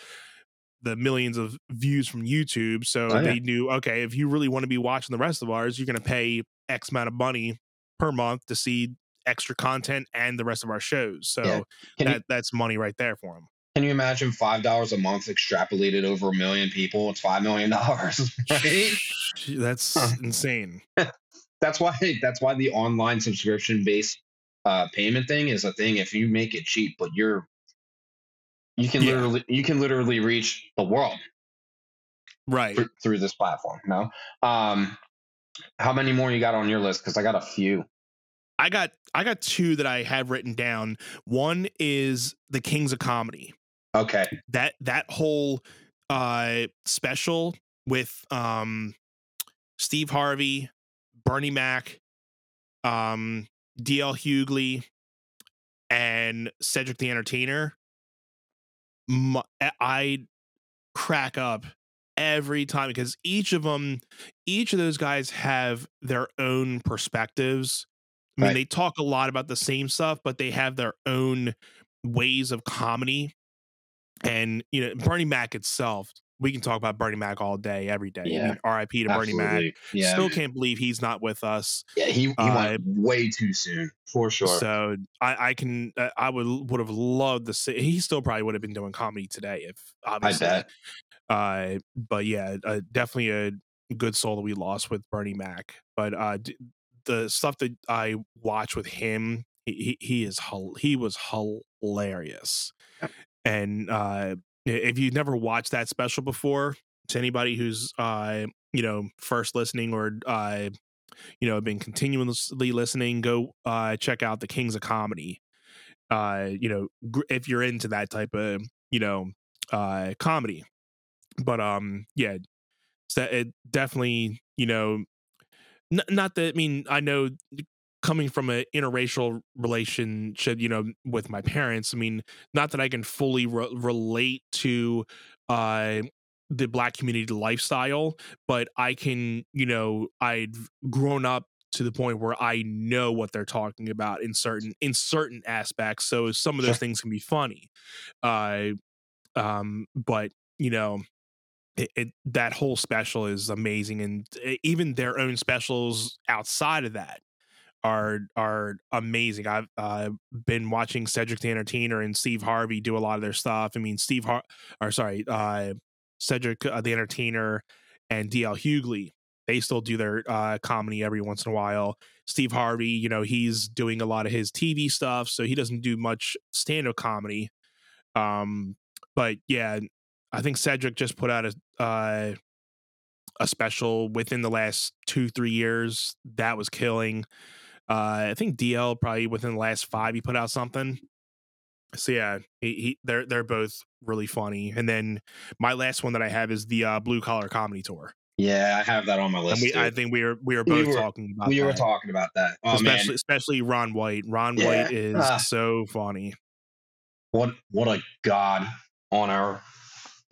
the millions of views from YouTube. So Oh, yeah. they knew, okay, if you really want to be watching the rest of ours, you're going to pay X amount of money per month to see extra content and the rest of our shows. So Yeah. That you, that's money right there for them. Can you imagine five dollars a month extrapolated over a million people? It's five million dollars, (laughs) right? (laughs) That's Huh. insane. (laughs) that's why that's why the online subscription based uh, payment thing is a thing. If you make it cheap, but you're you can Yeah. literally you can literally reach the world Right. thr- through this platform. No, um, how many more you got on your list? Because I got a few. I got I got two that I have written down. One is the Kings of Comedy. Okay, That that whole uh special with um Steve Harvey, Bernie Mac, um DL Hughley, and Cedric the Entertainer. mu- I crack up every time because each of them, each of those guys have their own perspectives. I mean, Right. they talk a lot about the same stuff, but they have their own ways of comedy. And you know, Bernie Mac itself, we can talk about Bernie Mac all day, every day. I Yeah. mean, R.I.P. to Bernie Mac. Yeah, Still can't believe he's not with us. yeah. He, he uh, went way too soon for sure. So I, I can, uh, I would would have loved to see. He still probably would have been doing comedy today if I obviously. bet. Uh, but yeah, uh, definitely a good soul that we lost with Bernie Mac. But uh, d- the stuff that I watch with him, he he, he is he was hilarious. And uh, if you've never watched that special before, to anybody who's uh, you know first listening or uh, you know been continuously listening, go uh, check out the Kings of Comedy. Uh, you know, gr- if you're into that type of you know uh comedy but um yeah so it definitely you know n- not that i mean i know coming from an interracial relationship you know with my parents i mean not that i can fully re- relate to uh the black community lifestyle but i can you know i've grown up to the point where i know what they're talking about in certain in certain aspects so some of those things can be funny uh um but you know it, it that whole special is amazing and e- even their own specials outside of that are are amazing. I've uh, been watching cedric the entertainer and steve harvey do a lot of their stuff. I mean steve Har- or sorry uh cedric uh, the entertainer and dl hughley they still do their uh comedy every once in a while. Steve harvey you know he's doing a lot of his tv stuff so he doesn't do much stand-up comedy. Um but yeah I think Cedric just put out a uh, a special within the last two three years. That was killing. Uh, I think DL probably within the last five he put out something. So yeah, he, he they're they're both really funny. And then my last one that I have is the uh, Blue Collar Comedy Tour, Yeah, I have that on my list. and we. I think we were we were We both were- talking about we were talking about that. Oh especially man, especially Ron White. Ron Yeah. White is Ah. so funny. what what a god on our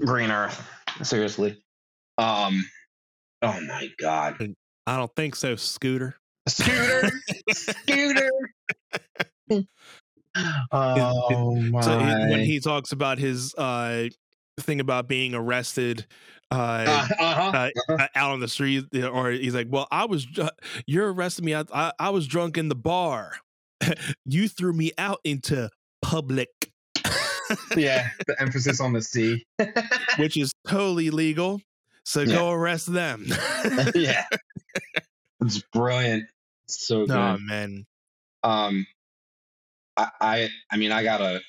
green earth. Seriously. Um. Oh my god. I don't think so, Scooter. Scooter. Scooter. (laughs) oh my. So he, when he talks about his uh thing about being arrested uh, uh, uh-huh. uh, out on the street, or he's like, "Well, I was you're arresting me. I, I I was drunk in the bar. (laughs) you threw me out into public." yeah, the (laughs) emphasis on the C. Which is totally legal. So go arrest them. yeah. It's brilliant. So good. oh man. um I, I i mean i gotta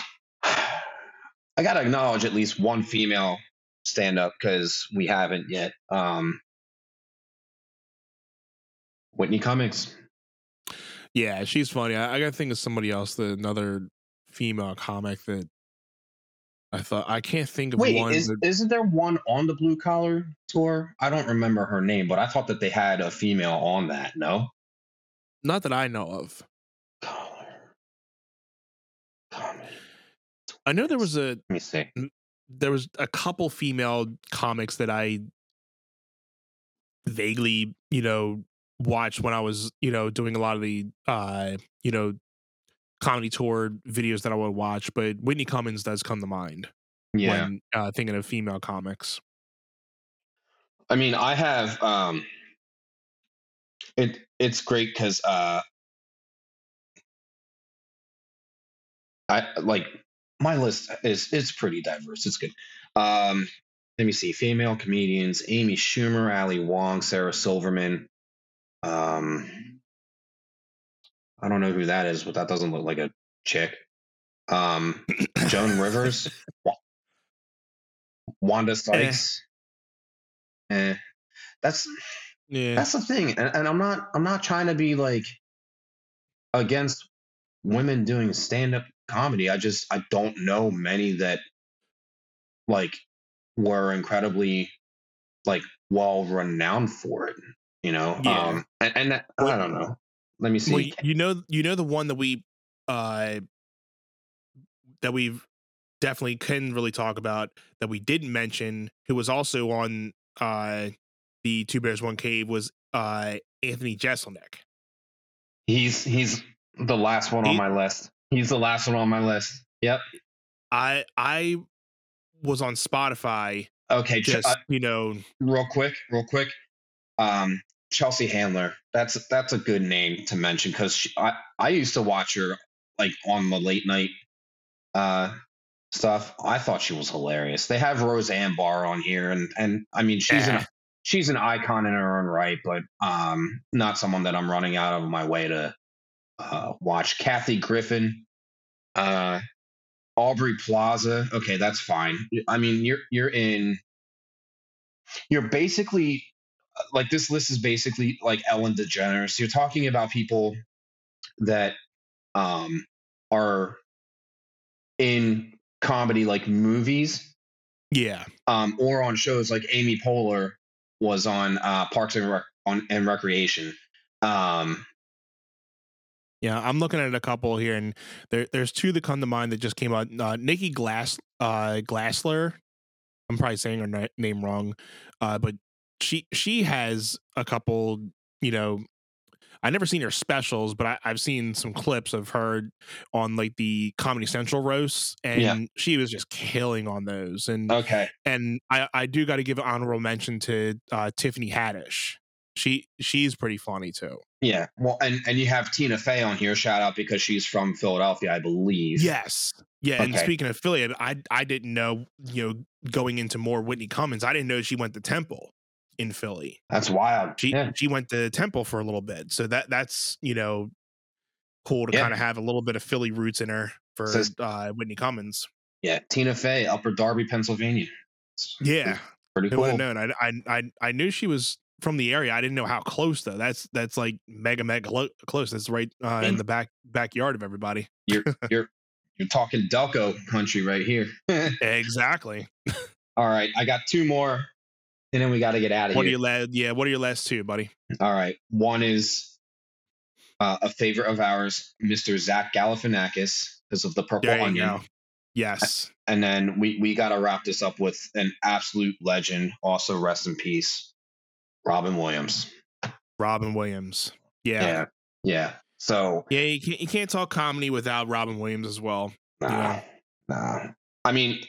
(sighs) i gotta acknowledge at least one female stand up because we haven't yet um whitney cummings Yeah, she's funny. I, I gotta think of somebody else, the another female comic that I thought I can't think of wait one. is, that- isn't there one on the blue collar tour i don't remember her name but i thought that they had a female on that no not that I know of. collar Comedy. I know there was a let me see there was a couple female comics that I vaguely, you know, watched when I was, you know, doing a lot of the uh, you know, comedy tour videos that I would watch, but Whitney Cummings does come to mind Yeah. when uh, thinking of female comics. I mean, I have um it it's great cuz uh I like my list is is pretty diverse. It's good. Um let me see. Female comedians: Amy Schumer, Ali Wong, Sarah Silverman. Um I don't know who that is, but that doesn't look like a chick. Um (coughs) Joan Rivers, Wanda Sykes. Eh. That's Yeah. that's the thing and, and i'm not i'm not trying to be like against women doing stand-up comedy i just i don't know many that like were incredibly like well renowned for it you know Yeah. um and, and that- i don't know let me see Well, you know, you know the one that we uh that we've definitely couldn't really talk about that we didn't mention, who was also on uh the Two Bears One Cave was uh Anthony Jeselnik. he's he's the last one on my list he's the last one on my list yep I I was on Spotify okay just uh, you know real quick, real quick. Um, Chelsea Handler. That's that's a good name to mention because I I used to watch her like on the late night uh stuff. I thought she was hilarious. They have Roseanne Barr on here, and and I mean she's Eh. an she's an icon in her own right, but um not someone that I'm running out of my way to uh, watch. Kathy Griffin. Uh, Aubrey Plaza. Okay, that's fine. I mean, you're you're in. You're basically like this list is basically like Ellen DeGeneres. You're talking about people that um are in comedy like movies yeah um or on shows like Amy Poehler was on uh Parks and Rec- on and Recreation. Um yeah I'm looking at a couple here and there there's two that come to mind that just came out. Uh, Nikki Glass uh Glassler. I'm probably saying her na- name wrong, uh, but she she has a couple. You know, I never seen her specials, but I, I've seen some clips of her on like the Comedy Central roasts, and Yeah. she was just killing on those. And okay. and I I do got to give an honorable mention to uh, Tiffany Haddish. She she's pretty funny too. Yeah. Well, and and you have Tina Fey on here. Shout out because she's from Philadelphia, I believe. Yes. Yeah, and speaking of affiliate, I I didn't know, you know, going into more Whitney Cummings, I didn't know she went to Temple in Philly. That's wild. She yeah. she went to Temple for a little bit. So that that's, you know, cool to Yeah. kind of have a little bit of Philly roots in her for Says- uh Whitney Cummings. Yeah. Tina Fey, Upper Darby, Pennsylvania. It's Yeah. Pretty Who cool. would have known? I, I I I knew she was from the area. I didn't know how close though. That's that's like mega mega lo- close. That's right uh, in the back backyard of everybody. You're (laughs) you're you're talking Delco country right here. (laughs) Exactly. (laughs) All right. I got two more. And then we got to get out of here. What are your last? Yeah. What are your last two, buddy? All right. One is uh, a favorite of ours, Mr. Zach Galifianakis, because of the Purple you Onion. go. Yes. And then we we got to wrap this up with an absolute legend. Also, rest in peace, Robin Williams. Robin Williams. Yeah. Yeah, yeah. So Yeah, you can't you can't talk comedy without Robin Williams as well. nah, Yeah. nah. I mean,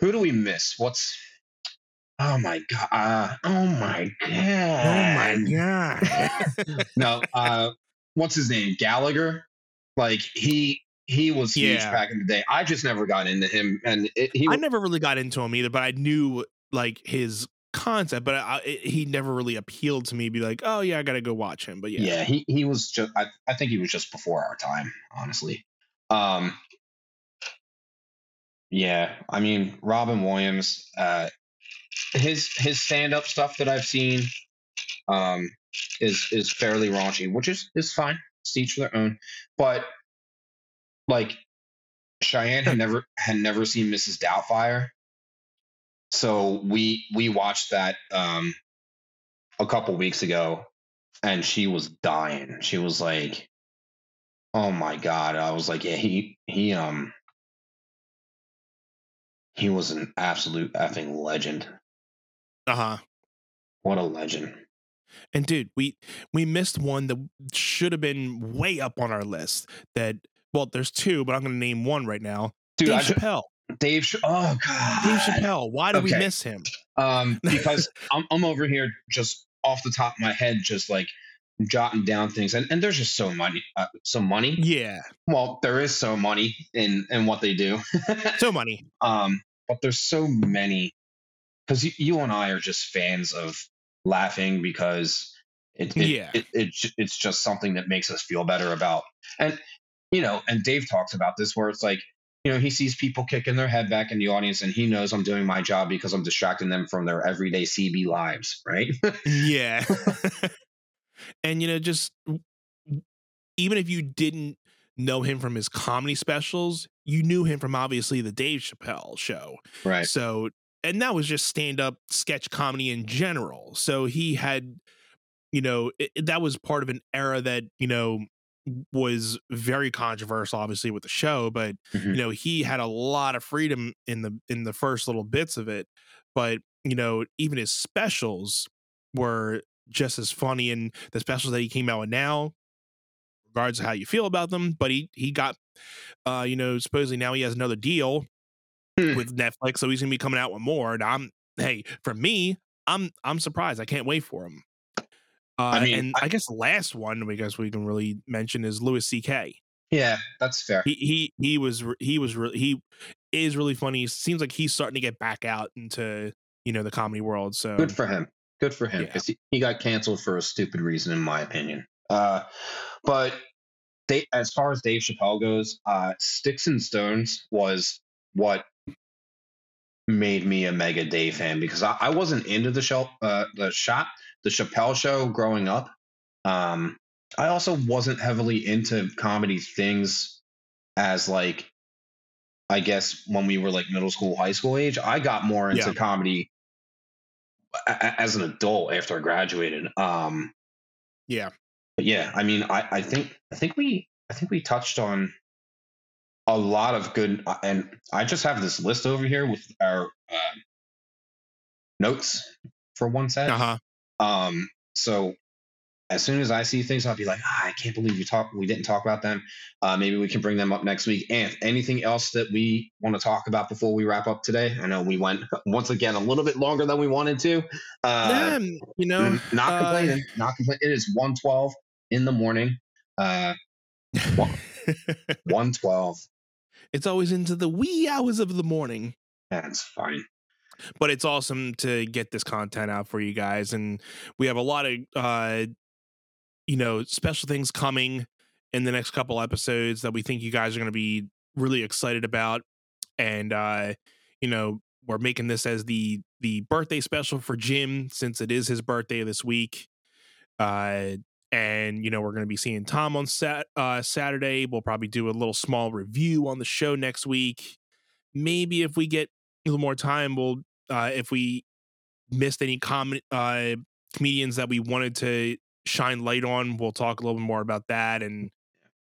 who do we miss? What's Oh my god! Uh, oh my god! Oh my god. (laughs) no, uh, what's his name? Gallagher. Like he he was huge Yeah. back in the day. I just never got into him, and it, he I never really got into him either, but I knew like his concept, but I, it, he never really appealed to me. Be like, oh yeah, I gotta go watch him. But yeah, yeah. he he was just I, I think he was just before our time, honestly. Um yeah, I mean Robin Williams, uh his his stand up stuff that I've seen um is is fairly raunchy, which is is fine. It's each their own. But like Cheyenne had never had never seen Mrs. Doubtfire. So we we watched that um a couple weeks ago and she was dying. She was like, "Oh my god!" I was like, "Yeah, he he um he was an absolute effing legend. Uh huh. What a legend. And dude, we we missed one that should have been way up on our list. That well, there's two, but I'm going to name one right now. Dude, Dave I Chappelle. Dave. Ch- oh god. Dave Chappelle. Why did we miss him? Um, (laughs) because I'm I'm over here just off the top of my head, just like jotting down things, and, and there's just so money, uh, so money. Yeah, Well, there is so money in in what they do. so (laughs) money. um, but there's so many because you, you and I are just fans of laughing because it, it, Yeah. it, it ju- it's just something that makes us feel better about and you know and Dave talks about this where it's like you know he sees people kicking their head back in the audience and he knows I'm doing my job because I'm distracting them from their everyday CB lives right Yeah. (laughs) and you know, just even if you didn't know him from his comedy specials, you knew him from obviously the Dave Chappelle show. right So, and that was just stand up sketch comedy in general. So he had, you know, it, that was part of an era that, you know, was very controversial obviously with the show but Mhm. you know he had a lot of freedom in the in the first little bits of it but you know even his specials were just as funny and the specials that he came out with now regards to how you feel about them but he he got uh you know supposedly now he has another deal Hmm. with netflix so he's gonna be coming out with more and i'm hey for me i'm i'm surprised i can't wait for him uh, mean, and I, guess the last one we guess we can really mention is Louis C.K. yeah that's fair He he he was he was really he is really funny. It seems like he's starting to get back out into you know the comedy world. So good for him good for him Yeah. because he, he got canceled for a stupid reason in my opinion uh but they as far as dave chappelle goes uh sticks and stones was what made me a mega dave fan because i, I wasn't into the show uh the shop the chappelle show growing up um i also wasn't heavily into comedy things as like i guess when we were like middle school high school age i got more into Yeah. comedy a- as an adult after I graduated. Um, yeah, but yeah, I mean, I, I think I think we I think we touched on a lot of good, and I just have this list over here with our uh, notes for one set. uh huh. Um, so as soon as I see things, I'll be like, ah, I can't believe you talk we didn't talk about them. Uh, maybe we can bring them up next week. And anything else that we want to talk about before we wrap up today? I know we went once again a little bit longer than we wanted to. Uh, you know, not uh, complaining. Not complaining. It is one twelve in the morning. Uh, (laughs) one twelve. It's always into the wee hours of the morning. That's fine. but it's awesome to get this content out for you guys and we have a lot of uh you know special things coming in the next couple episodes that we think you guys are going to be really excited about and uh you know we're making this as the the birthday special for Jim since it is his birthday this week uh and you know we're going to be seeing Tom on sat uh Saturday. We'll probably do a little small review on the show next week. Maybe if we get a little more time we'll uh if we missed any com- uh comedians that we wanted to shine light on we'll talk a little bit more about that and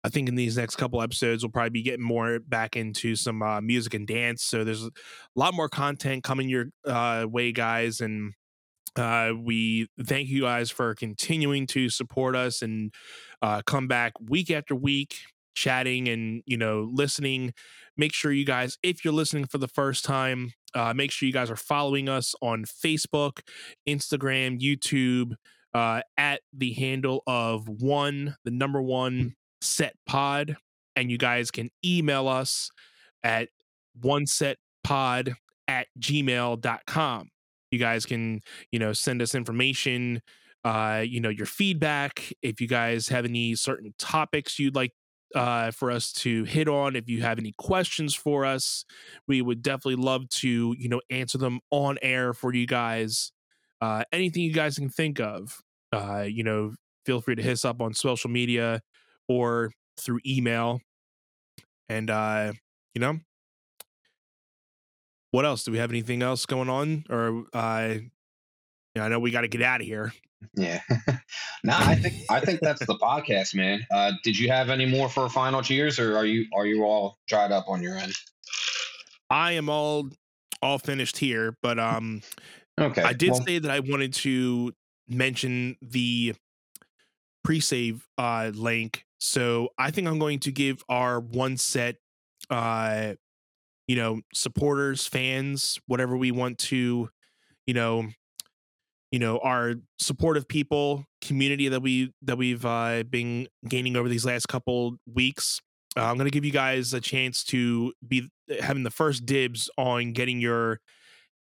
i think in these next couple episodes we'll probably be getting more back into some uh, music and dance so there's a lot more content coming your uh way guys and uh, we thank you guys for continuing to support us and uh, come back week after week, chatting and you know listening. Make sure you guys, if you're listening for the first time, uh, make sure you guys are following us on Facebook, Instagram, YouTube, uh, at the handle of one, the number one set pod, and you guys can email us at one set pod at gmail.com you guys can you know send us information uh you know your feedback if you guys have any certain topics you'd like uh for us to hit on if you have any questions for us we would definitely love to you know answer them on air for you guys. Uh anything you guys can think of uh you know feel free to hit us up on social media or through email. And uh you know what else do we have anything else going on or uh i know we got to get out of here Yeah. (laughs) no, I think I think that's the podcast, man. Uh, did you have any more for final cheers, or are you are you all dried up on your end? i am all all finished here, but um, Okay. I did well, say that I wanted to mention the pre-save uh link. So I think I'm going to give our one set uh you know supporters, fans, whatever we want to, you know, you know, our supportive people, community that we that we've uh been gaining over these last couple weeks. Uh, I'm going to give you guys a chance to be having the first dibs on getting your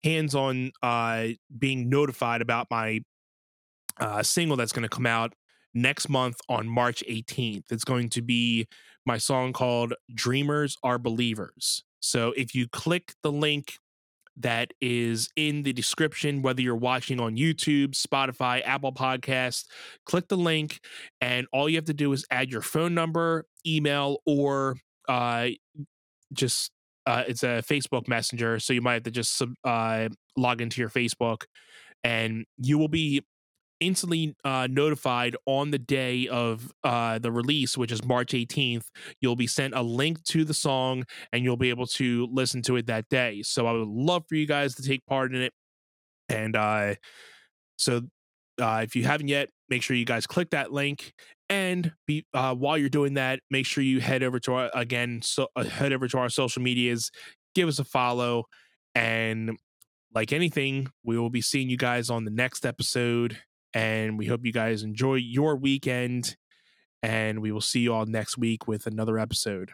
hands on uh being notified about my uh, single that's going to come out next month on March 18th. It's going to be my song called Dreamers Are Believers. So if you click the link that is in the description, whether you're watching on YouTube, Spotify, Apple Podcasts, click the link, and all you have to do is add your phone number, email, or uh, just uh, it's a Facebook Messenger. So you might have to just uh, log into your Facebook, and you will be instantly uh, notified on the day of uh, the release, which is March 18th. You'll be sent a link to the song and you'll be able to listen to it that day. So I would love for you guys to take part in it. And uh, so uh, if you haven't yet, make sure you guys click that link. And be, uh, while you're doing that, make sure you head over to our again, so uh, head over to our social medias, give us a follow, and like anything, we will be seeing you guys on the next episode and we hope you guys enjoy your weekend. And we will see you all next week with another episode.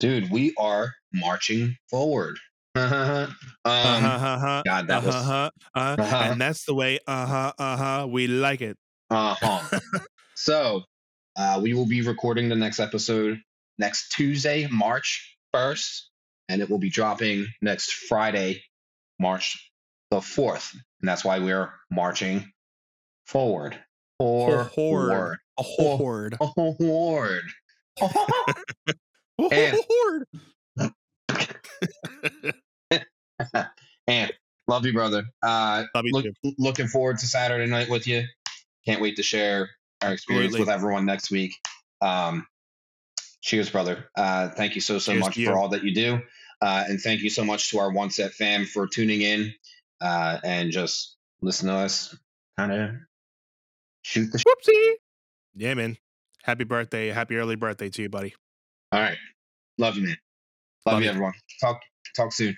dude, we are marching forward. (laughs) um, uh-huh, God, that was- uh-huh, uh, Uh-huh. and that's the way. Uh huh. Uh huh. We like it. Uh-huh. (laughs) so uh, we will be recording the next episode next Tuesday, March 1st, and it will be dropping next Friday, March the 4th. And that's why we're marching forward. Or horde. A horde. A (laughs) And- horde. (laughs) and love you, brother. Uh, Love you look, looking forward to Saturday night with you. Can't wait to share our experience Absolutely. with everyone next week. Um, cheers, brother. Uh, thank you so so Cheers much for all that you do, uh, and thank you so much to our One Set fam for tuning in uh, and just listen to us kind of shoot the. Whoopsie. Yeah, man. Happy birthday. Happy early birthday to you, buddy. all right, love you, man. Love, Love you, you. everyone. Talk talk soon.